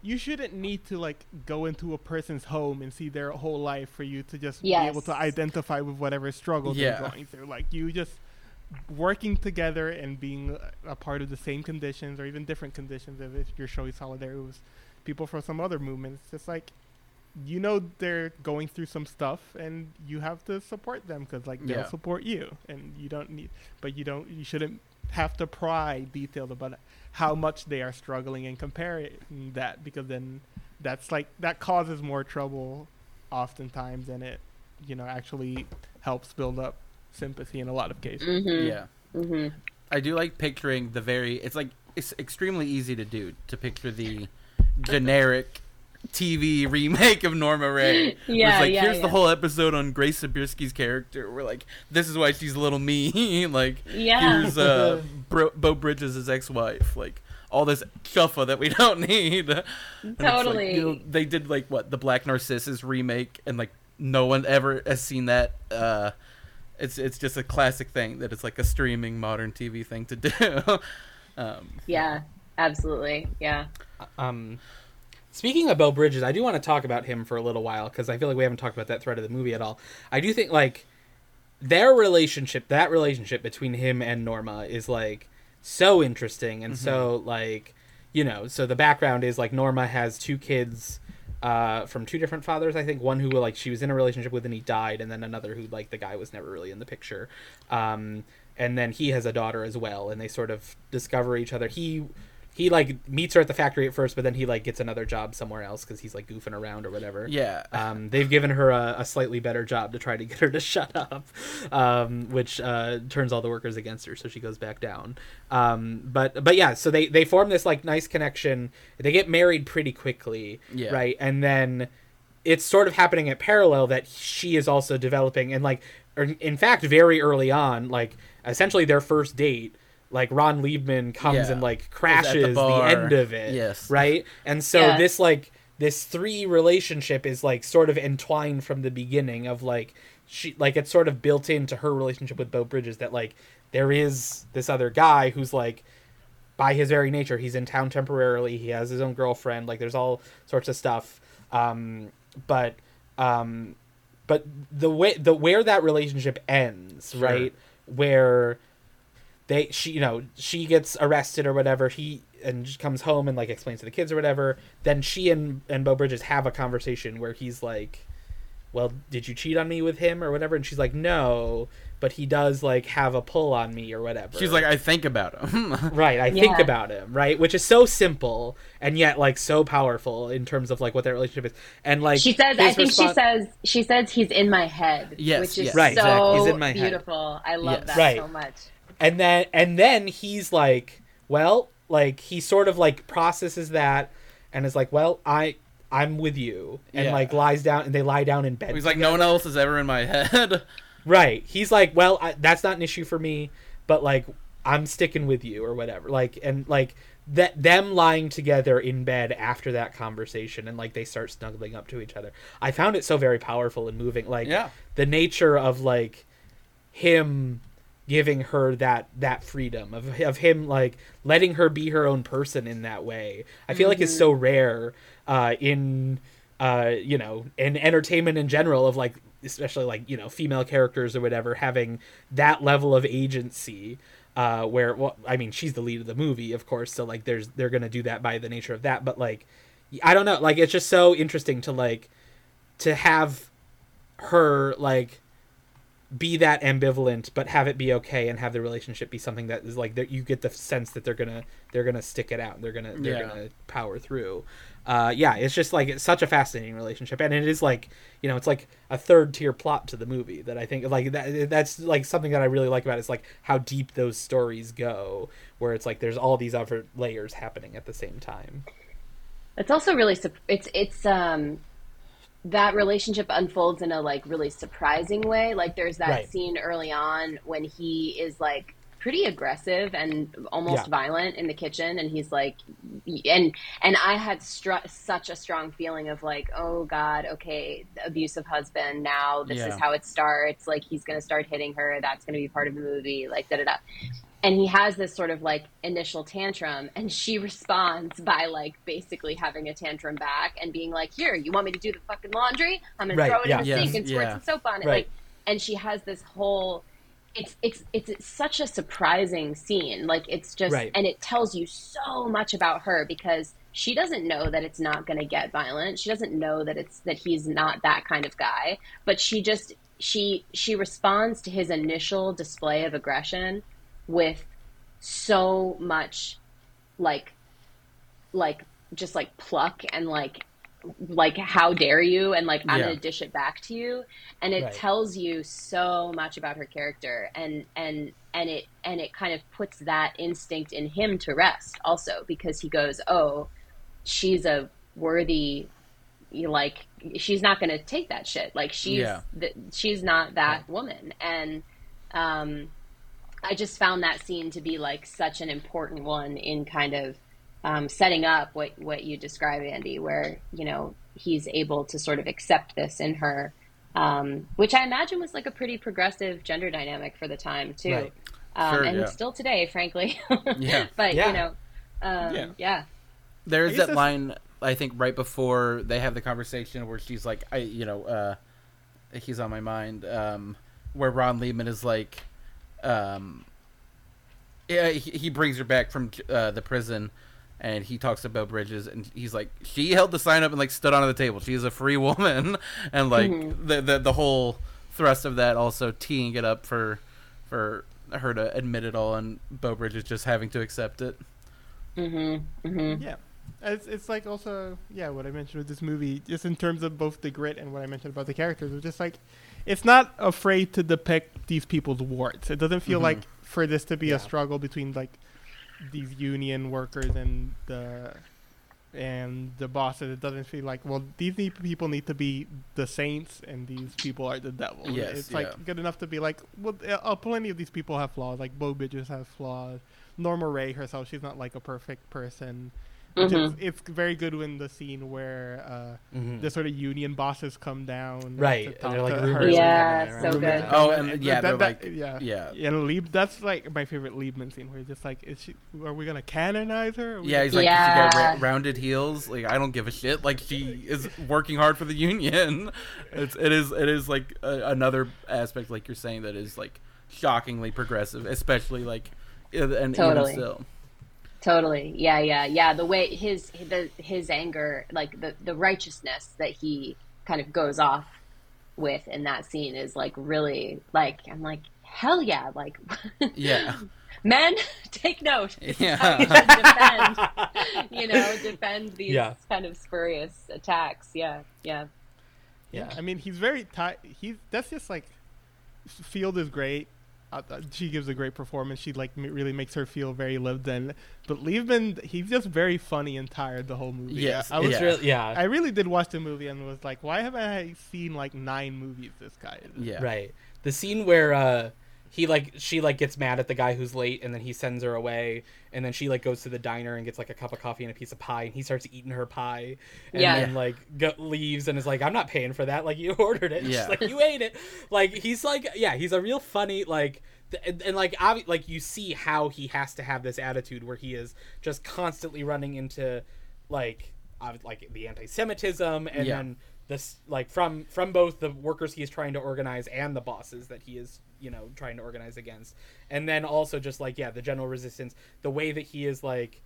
you shouldn't need to like go into a person's home and see their whole life for you to just be able to identify with whatever struggles Yeah. they're going through. Like you just working together and being a part of the same conditions or even different conditions. If if you're showing solidarity with people from some other movements, just like you know they're going through some stuff and you have to support them because like they'll Yeah. support you and you don't need but you don't you shouldn't have to pry detailed about how much they are struggling and comparing that because then that's like that causes more trouble oftentimes than it you know actually helps build up sympathy in a lot of cases Mm-hmm. Yeah. Mm-hmm. I do like picturing the very. It's like it's extremely easy to do to picture the generic TV remake of Norma Rae. Where Yeah, it's like yeah, here's yeah. the whole episode on Grace Zabriskie's character. We're like, this is why she's a little mean. like, Yeah. here's uh, Bro- Beau Bridges' ex-wife. Like all this chuffa that we don't need. And it's like, Totally. you know, they did like what the Black Narcissus remake, and like no one ever has seen that. Uh, it's it's just a classic thing that it's like a streaming modern TV thing to do. um, Yeah, absolutely. Yeah. Um, speaking of Beau Bridges, I do want to talk about him for a little while because I feel like we haven't talked about that thread of the movie at all. I do think like their relationship, that relationship between him and Norma, is like so interesting and so like you know. So the background is like Norma has two kids. Uh, from two different fathers, I think one who like she was in a relationship with and he died, and then another who like the guy was never really in the picture. Um, and then he has a daughter as well, and they sort of discover each other. He he like meets her at the factory at first, but then he like gets another job somewhere else because he's like goofing around or whatever. yeah, Um, they've given her a, a slightly better job to try to get her to shut up, um, which uh, turns all the workers against her, so she goes back down. Um, but but yeah, so they they form this like nice connection. They get married pretty quickly, Yeah. right? And then it's sort of happening at parallel that she is also developing and like or in fact very early on like essentially their first date like ron leibman comes Yeah. and like Is at the crashes the, end of it Yes. right and so Yeah. this like this three relationship is like sort of entwined from the beginning of like she like it's sort of built into her relationship with beau bridges that like there is this other guy who's like by his very nature he's in town temporarily he has his own girlfriend like there's all sorts of stuff um but um but the way the where that relationship ends Sure. right where they she you know she gets arrested or whatever he and just comes home and like explains to the kids or whatever then she and and beau bridges have a conversation where he's like well did you cheat on me with him or whatever and she's like no but he does like have a pull on me or whatever she's like, I think about him. right i think about him right which is so simple and yet like so powerful in terms of like what their relationship is and like She says, I think respon- she says, she says he's in my head. Yes, which is yes. Right, so exactly. He's in my head. beautiful. I love Yes. that Right. so much. And then and then he's like well like he sort of like processes that and is like well i i'm with you and Yeah. like lies down and they lie down in bed He's like, no one else is ever in my head. right he's like well I, that's not an issue for me but like i'm sticking with you or whatever like and like that them lying together in bed after that conversation and like they start snuggling up to each other i found it so very powerful and moving like Yeah. the nature of like him giving her that that freedom of of him like letting her be her own person in that way. I feel like is so rare uh in uh you know in entertainment in general of like especially like you know female characters or whatever having that level of agency uh where well I mean she's the lead of the movie of course so like there's they're going to do that by the nature of that but like I don't know like it's just so interesting to like to have her like be that ambivalent but have it be okay and have the relationship be something that is like that you get the sense that they're gonna they're gonna stick it out they're gonna they're Yeah. gonna power through uh yeah it's just like it's such a fascinating relationship and it is like you know it's like a third tier plot to the movie that i think like that that's like something that i really like about it is like how deep those stories go where it's like there's all these other layers happening at the same time It's also really sup- it's it's um that relationship unfolds in a like really surprising way. Like there's that Right. scene early on when he is like pretty aggressive and almost Yeah. violent in the kitchen and he's like and and I had str- such a strong feeling of like oh god okay abusive husband now this Yeah. is how it starts like he's going to start hitting her that's going to be part of the movie like da da da and he has this sort of like initial tantrum and she responds by like basically having a tantrum back and being like here you want me to do the fucking laundry i'm gonna Right, throw it yeah. in the Yes, sink and squirt yeah. some soap on it Right. like and she has this whole it's it's it's, it's such a surprising scene like it's just Right. and it tells you so much about her because she doesn't know that it's not going to get violent she doesn't know that it's that he's not that kind of guy but she just she she responds to his initial display of aggression with so much like like just like pluck and like like how dare you and like i'm Yeah. gonna dish it back to you and it Right. tells you so much about her character and and and it and it kind of puts that instinct in him to rest also because he goes oh she's a worthy like she's not to take that shit like she's Yeah. th- she's not that woman and um i just found that scene to be like such an important one in kind of um, setting up what what you describe andy where you know he's able to sort of accept this in her um, which i imagine was like a pretty progressive gender dynamic for the time too Right. um, Sure, and yeah. still today frankly Yeah. but Yeah. you know um, Yeah. yeah There's that that's- line I think right before they have the conversation where she's like, I you know, uh, he's on my mind. Um, where Ron Leibman is like, um, yeah, he, he brings her back from uh, the prison. And he talks about Bridges, and he's like, she held the sign up and like stood on the table. She's a free woman, and like Mm-hmm. the, the the whole thrust of that also teeing it up for for her to admit it all, and Beau Bridges just having to accept it. mm-hmm mm-hmm Yeah. It's, it's like also yeah what I mentioned with this movie just in terms of both the grit and what I mentioned about the characters it's just like it's not afraid to depict these people's warts. It doesn't feel Mhm. like for this to be Yeah. a struggle between like these union workers and the and the bosses. It doesn't feel like well these need, people need to be the saints and these people are the devil. Yes, it's like good enough to be like well uh, plenty of these people have flaws. Like Beau Bridges has flaws. Norma Rae herself she's not like a perfect person which is, Mhm. it's very good when the scene where uh, Mhm. the sort of union bosses come down, Right, to and they're, like, to her. are Yeah, coming so good. Oh, and yeah, that- they're that- like, yeah, yeah. And Leib, that's like my favorite Leibman scene where he's just like, is she? Are we gonna canonize her? Yeah, he's gonna- like, she got ra- rounded heels. Like, I don't give a shit. Like, she is working hard for the union. It's it is it is like a, another aspect, like you're saying, that is like shockingly progressive, especially like, and Totally. even still. Totally. Yeah, yeah, yeah. The way his the his anger, like the the righteousness that he kind of goes off with in that scene is like really like I'm like hell yeah, like Yeah. men take note. Yeah. you defend, you know, defend these Yeah. kind of spurious attacks. Yeah, yeah. Yeah. I mean, he's very tight. He's that's just like Field is great. Uh, she gives a great performance. She like m- really makes her feel very lived in. But Leibman, he's just very funny and tired the whole movie. Yes, I was Yeah. really yeah. I really did watch the movie and was like, why haven't I seen like nine movies this guy? is in? Yeah. Right. The scene where uh he like she like gets mad at the guy who's late and then he sends her away and then she like goes to the diner and gets like a cup of coffee and a piece of pie and he starts eating her pie and Yeah. then like go- leaves and is like I'm not paying for that like you ordered it. Yeah. She's like you ate it. Like he's like yeah, he's a real funny like th- and, and like obvi- like you see how he has to have this attitude where he is just constantly running into like ob- like the anti-Semitism and Yeah. then this like from from both the workers he is trying to organize and the bosses that he is you know trying to organize against and then also just like yeah the general resistance the way that he is like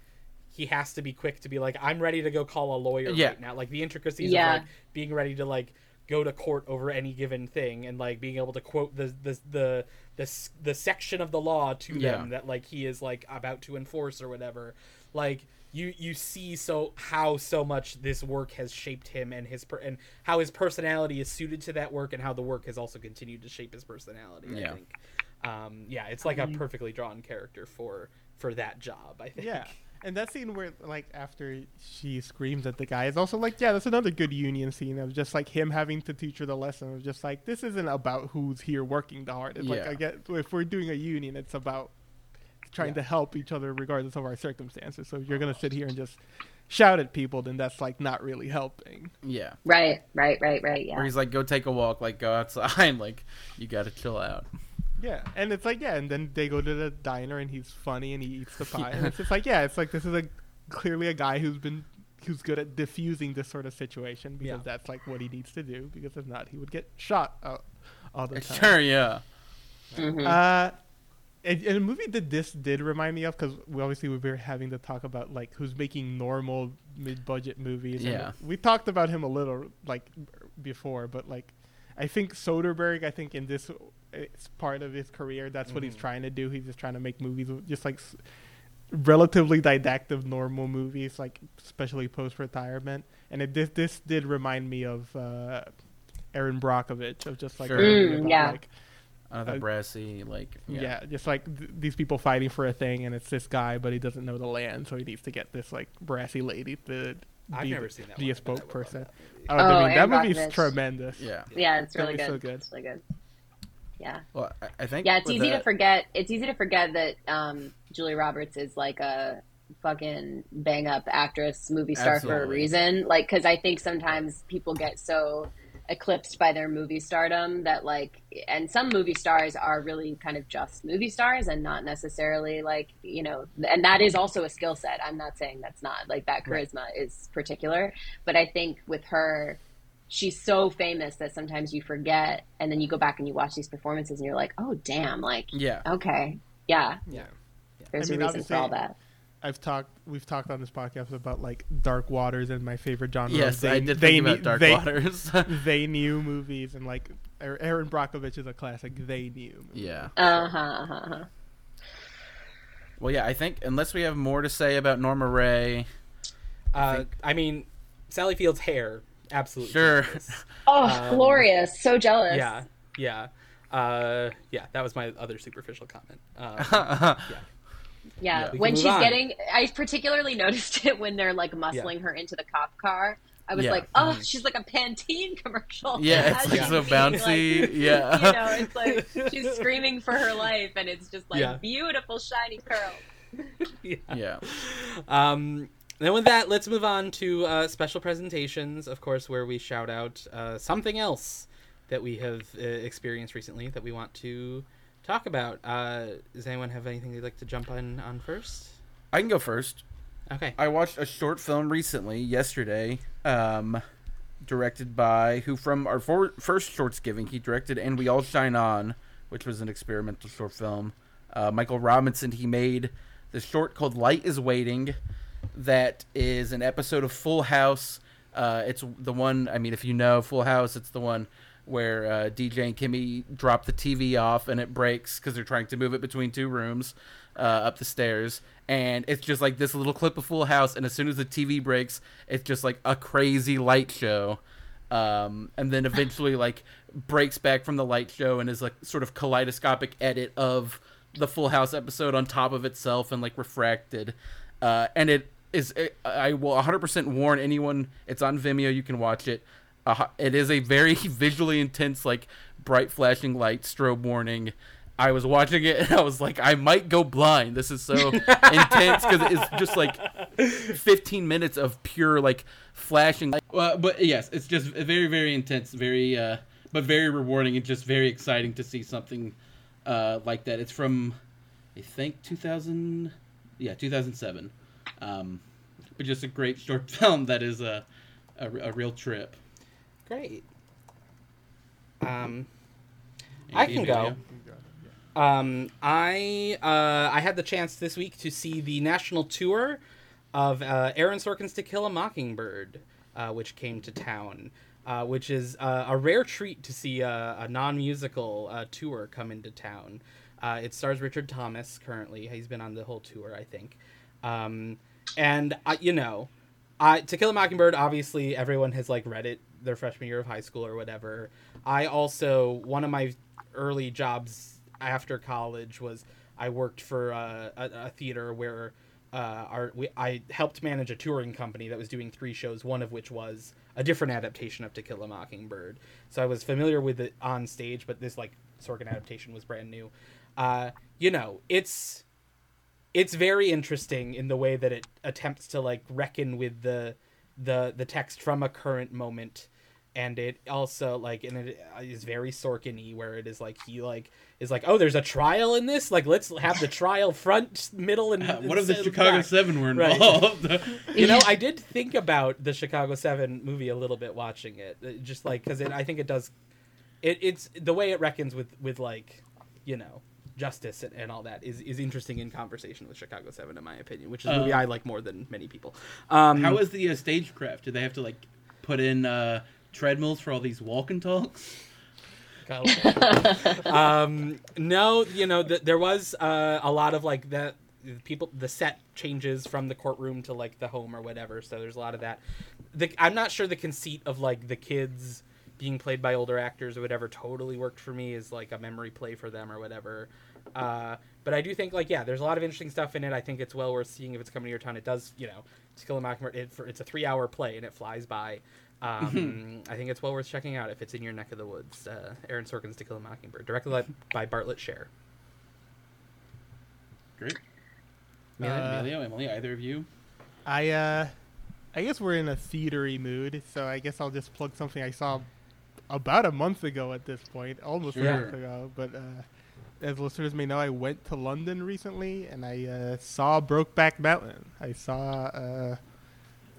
he has to be quick to be like i'm ready to go call a lawyer Yeah. right now like the intricacies Yeah. of like being ready to like go to court over any given thing and like being able to quote the the the the, the section of the law to Yeah. them that like he is like about to enforce or whatever like you you see so how so much this work has shaped him and his per- and how his personality is suited to that work and how the work has also continued to shape his personality i Yeah. think um yeah it's like a perfectly drawn character for for that job i think Yeah. And that scene where, like, after she screams at the guy is also like, yeah, that's another good union scene of just like him having to teach her the lesson of just like this isn't about who's here working the hardest. Like, Yeah. I get if we're doing a union, it's about trying Yeah. to help each other regardless of our circumstances. So if you're gonna sit here and just shout at people, then that's like not really helping. Yeah. Right, right, right, right. Yeah. Where he's like, go take a walk, like go outside, like you got to chill out. Yeah, and it's like yeah, and then they go to the diner and he's funny and he eats the pie, and it's just like yeah, it's like this is a clearly a guy who's been who's good at diffusing this sort of situation because Yeah. that's like what he needs to do because if not he would get shot uh, all the time. Sure, yeah. Mhm. Uh, and, and a movie that this did remind me of because we obviously we were having to talk about like who's making normal mid-budget movies. and Yeah. we talked about him a little like before, but like I think Soderbergh, I think in this it's part of his career. That's what he's Mhm. trying to do. He's just trying to make movies just like s- relatively didactic, normal movies, like especially post retirement. And it this this did remind me of uh, Erin Brockovich of just like Sure. Mm, about, yeah. like Another Uh, brassy, like yeah, yeah. just like th- these people fighting for a thing, and it's this guy, but he doesn't know the land, so he needs to get this like brassy lady to I've be, never seen that. be one, a would love spokesperson. that movie. Oh, Oh, I mean, that movie's Brockovich. tremendous. Yeah. yeah, it's really That'd be good. so good. It's really good. Yeah. Well, I, I think Yeah, it's with easy to forget. It's easy to forget that um, Julie Roberts is like a fucking bang up actress, movie star for a reason. Like, because I think sometimes people get so eclipsed by their movie stardom that like, and some movie stars are really kind of just movie stars and not necessarily like you know, and that is also a skill set. I'm not saying that's not like that Right. charisma is particular, but I think with her she's so famous that sometimes you forget and then you go back and you watch these performances and you're like oh damn like Yeah. okay yeah Yeah. there's I mean, a reason for all that I've talked, we've talked on this podcast about like Dark Waters and my favorite genre. Yes, they, I did they think knew- about Dark they, Waters. they knew movies, and like Erin Erin Brockovich is a classic. They knew. movie. yeah. uh-huh, uh-huh, uh-huh. Well, yeah. I think unless we have more to say about Norma Rae, Uh, think- I mean, Sally Field's hair, absolutely. Sure. genius. oh Um, glorious so jealous Yeah, yeah, uh, yeah. That was my other superficial comment. Um, yeah. Yeah, yeah when she's on. getting i particularly noticed it when they're like muscling her into the cop car i was Yeah. like oh Mhm. she's like a pantene commercial Yeah, it's like she's so bouncy. like, yeah. you know it's like she's screaming for her life and it's just like Yeah. beautiful shiny curls yeah. yeah. Um, then with that, let's move on to uh, special presentations, of course, where we shout out uh, something else that we have uh, experienced recently that we want to talk about. Uh, does anyone have anything they'd like to jump on on first? I can go first. Okay. I watched a short film recently, yesterday, um, directed by who from our for, first shorts giving. He directed "And We All Shine On," which was an experimental short film. Uh, Michael Robinson. He made the short called "Light Is Waiting," that is an episode of Full House. Uh, it's the one. I mean, if you know Full House, it's the one where uh, DJ and Kimmy drop the TV off and it breaks because they're trying to move it between two rooms uh, up the stairs. And it's just like this little clip of Full House, and as soon as the TV breaks, it's just like a crazy light show. Um, and then eventually, like, breaks back from the light show and is like sort of kaleidoscopic edit of the Full House episode on top of itself and like refracted. Uh, and it is, I will 100% warn anyone, it's on Vimeo, you can watch it. Uh, it is a very visually intense, like bright flashing light strobe warning. I was watching it and I was like, I might go blind. This is so intense because it's just like 15 minutes of pure like flashing. Light. Well, but yes, it's just very, very intense, very, uh, but very rewarding and just very exciting to see something uh, like that. It's from, I think, 2000, yeah, 2007. Um, but just a great short film that is a, a, a real trip. Great. Um, I can maybe, go. yeah? Um, I uh, I had the chance this week to see the national tour of uh, Aaron Sorkin's To Kill a Mockingbird, uh, which came to town, uh, which is uh, a rare treat to see a, a non-musical uh, tour come into town. Uh, it stars Richard Thomas currently. He's been on the whole tour, I think. Um, and I, you know, I, To Kill a Mockingbird, obviously everyone has like read it their freshman year of high school or whatever. I also one of my early jobs after college was I worked for uh, a, a theater where uh, our we, I helped manage a touring company that was doing three shows, one of which was a different adaptation of To Kill a Mockingbird. So I was familiar with it on stage, but this like Sorkin adaptation was brand new. Uh, you know, it's it's very interesting in the way that it attempts to like reckon with the the the text from a current moment and it also like and it is very Sorkin-y where it is like he like is like oh there's a trial in this like let's have the trial front middle and what if the Chicago back. Seven were Right. involved? you know I did think about the Chicago 7 movie a little bit watching it uh, just like cuz I think it does it it's the way it reckons with with like you know justice and, and all that is is interesting in conversation with Chicago 7 in my opinion which is a movie Uh, I like more than many people um How is the uh, stagecraft? Do they have to like put in uh, treadmills for all these walk and talks? um, no, you know, th- there was uh, a lot of like that people the set changes from the courtroom to like the home or whatever so there's a lot of that. The, i'm not sure the conceit of like the kids being played by older actors or whatever totally worked for me as like a memory play for them or whatever. Uh, but i do think like yeah there's a lot of interesting stuff in it. I think it's well worth seeing if it's coming to your town. It does you know to kill a mockingbird it, for, it's a three hour play and it flies by um, I think it's well worth checking out if it's in your neck of the woods. Uh, Aaron Sorkin's To Kill a Mockingbird, directed by, by Bartlett Sher. Great. Uh, Emilio, Emily, either of you? I uh, I guess we're in a theatery mood, so I guess I'll just plug something I saw about a month ago at this point, almost a month ago. But uh, as listeners may know, I went to London recently and I uh, saw Brokeback Mountain. I saw uh,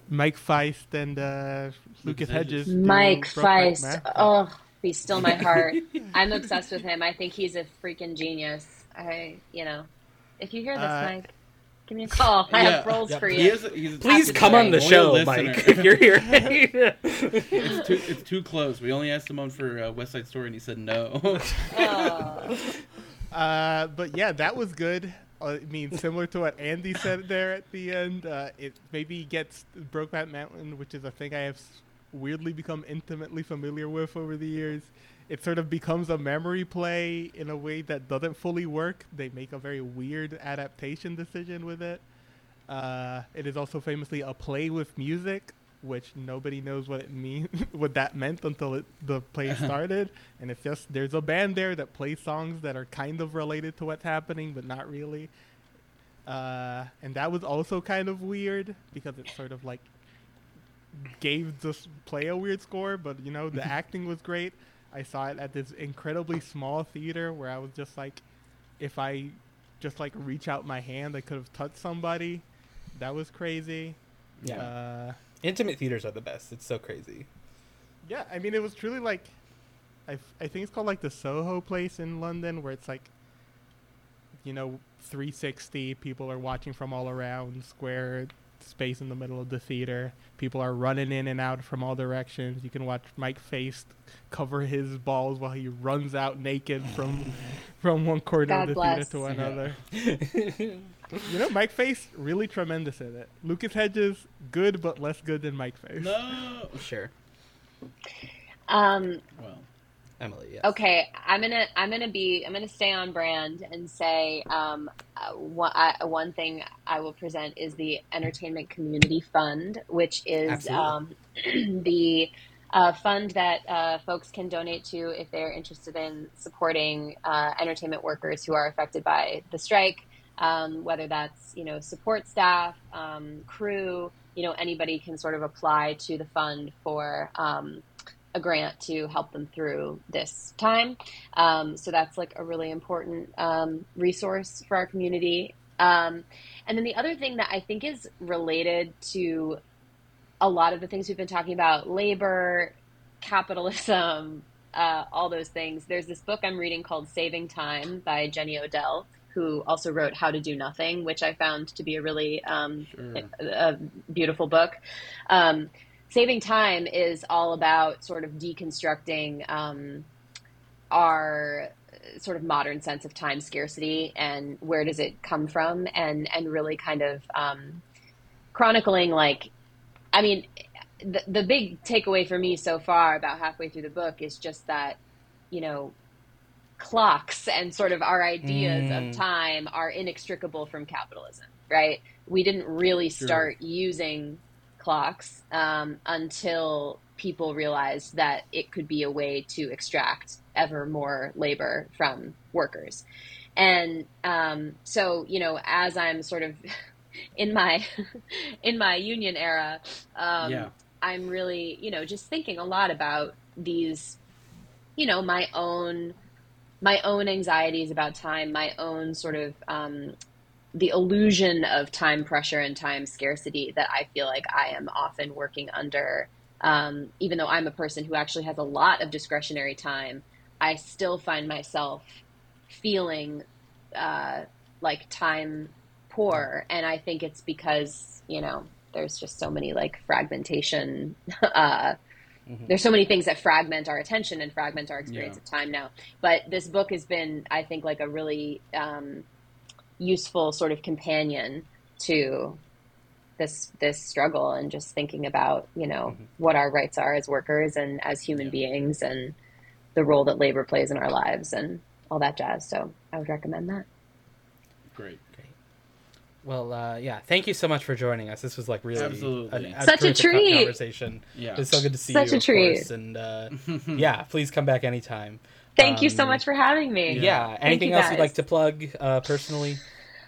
Mike Faist and uh, Lucas Hedges. Mike Faist. Oh, he's still my heart. I'm obsessed with him. I think he's a freaking genius. I, you know, if you hear this, Uh, Mike, give me a call. I have roles Yeah. for He you. is, he's Please come on the show, listener. Mike, if you're here. it's too it's too close. We only asked him on for uh, West Side Story, and he said no. Oh. Uh, but yeah, that was good. I mean, similar to what Andy said there at the end, uh, it maybe gets Brokeback Mountain, which is a thing I have weirdly become intimately familiar with over the years. It sort of becomes a memory play in a way that doesn't fully work. They make a very weird adaptation decision with it. Uh, it is also famously a play with music, which nobody knows what it mean, what that meant until it, the play started. And it's just there's a band there that plays songs that are kind of related to what's happening, but not really. Uh, and that was also kind of weird because it sort of like gave the play a weird score, but you know the acting was great. I saw it at this incredibly small theater where I was just like, if I just like reach out my hand, I could have touched somebody. That was crazy. yeah. Uh, Intimate theaters are the best. It's so crazy. yeah, I mean, it was truly like, I, I think it's called like the Soho place in London, where it's like, you know, 360. People are watching from all around, square space in the middle of the theater. People are running in and out from all directions. You can watch Mike Faist cover his balls while he runs out naked from from one corner God of the bless. theater to another. you know, Mike Faist really tremendous in it. Lucas Hedges good, but less good than Mike Faist. no. Sure. Um, Well, Emily, yes. okay, I'm gonna I'm gonna be I'm gonna stay on brand and say um, uh, one, I, one thing I will present is the Entertainment Community Fund, which is um, the uh, fund that uh, folks can donate to if they're interested in supporting uh, entertainment workers who are affected by the strike. Um, whether that's you know support staff, um, crew, you know anybody can sort of apply to the fund for. Um, a grant to help them through this time. Um, so that's like a really important um, resource for our community. Um, and then the other thing that I think is related to a lot of the things we've been talking about labor, capitalism, uh, all those things. There's this book I'm reading called Saving Time by Jenny Odell, who also wrote How to Do Nothing, which I found to be a really um, sure. a, a beautiful book. Um, Saving Time is all about sort of deconstructing um, our sort of modern sense of time scarcity and where does it come from, and and really kind of um, chronicling like, I mean, the the big takeaway for me so far, about halfway through the book, is just that, you know. Clocks and sort of our ideas Mm. of time are inextricable from capitalism, right? we didn't really Sure. start using clocks um, until people realized that it could be a way to extract ever more labor from workers. And um, so, you know, as I'm sort of in my in my union era, um, Yeah. I'm really, you know, just thinking a lot about these, you know, my own my own anxieties about time, my own sort of um, the illusion of time pressure and time scarcity that I feel like I am often working under. Um, even though I'm a person who actually has a lot of discretionary time, I still find myself feeling uh, like time poor, and I think it's because you know there's just so many like fragmentation. Uh, Mhm. There's so many things that fragment our attention and fragment our experience Yeah. of time now. But this book has been, I think, like a really um, useful sort of companion to this this struggle and just thinking about you know Mhm. what our rights are as workers and as human Yeah. beings and the role that labor plays in our lives and all that jazz. So I would recommend that. Great. Well, uh, yeah. Thank you so much for joining us. This was like really Absolutely. Such a terrific co- treat. Conversation. Yeah. It's so good to see Such you. a of treat. course, And uh, yeah, please come back anytime. Thank you so Um, much for having me. Yeah. Anything you else you'd like to plug uh, personally?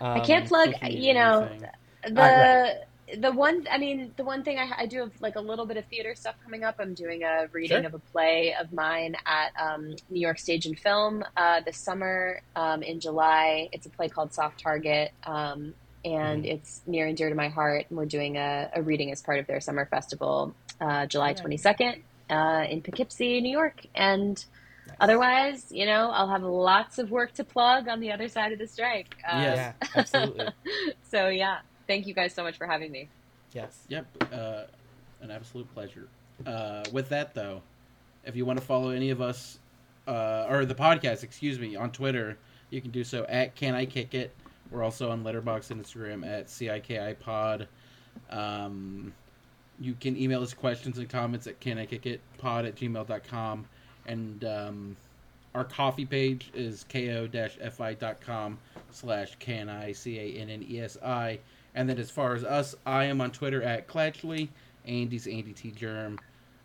I Um, can't plug, you know, anything. the Uh, the one i mean the one thing I, I do have like a little bit of theater stuff coming up i'm doing a reading Sure. of a play of mine at um, new york stage and film uh, this summer um, in july it's a play called soft target um, and Mm. it's near and dear to my heart and we're doing a, a reading as part of their summer festival uh, july 22nd uh, in poughkeepsie new york and Nice. otherwise you know i'll have lots of work to plug on the other side of the strike uh, Yeah, absolutely. so yeah thank you guys so much for having me Yes. Yep, uh, an absolute pleasure. Uh, with that, though, if you want to follow any of us, uh, or the podcast, excuse me, on Twitter, you can do so at Cannes I Kick It. We're also on Letterboxd and Instagram at CIKIPod. Um, you can email us questions and comments at can I kick it pod at gmail.com. And um, our Ko-fi page is ko-fi.com slash can I C A N N E S I. And then as far as us, I am on Twitter at Clatchley. Andy's Andy T Germ.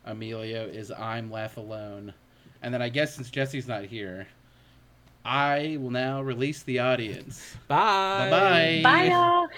Emilio is I'm Laugh Alone. And then I guess since Jesse's not here, I will now release the audience. Bye. Bye-bye. bye y'all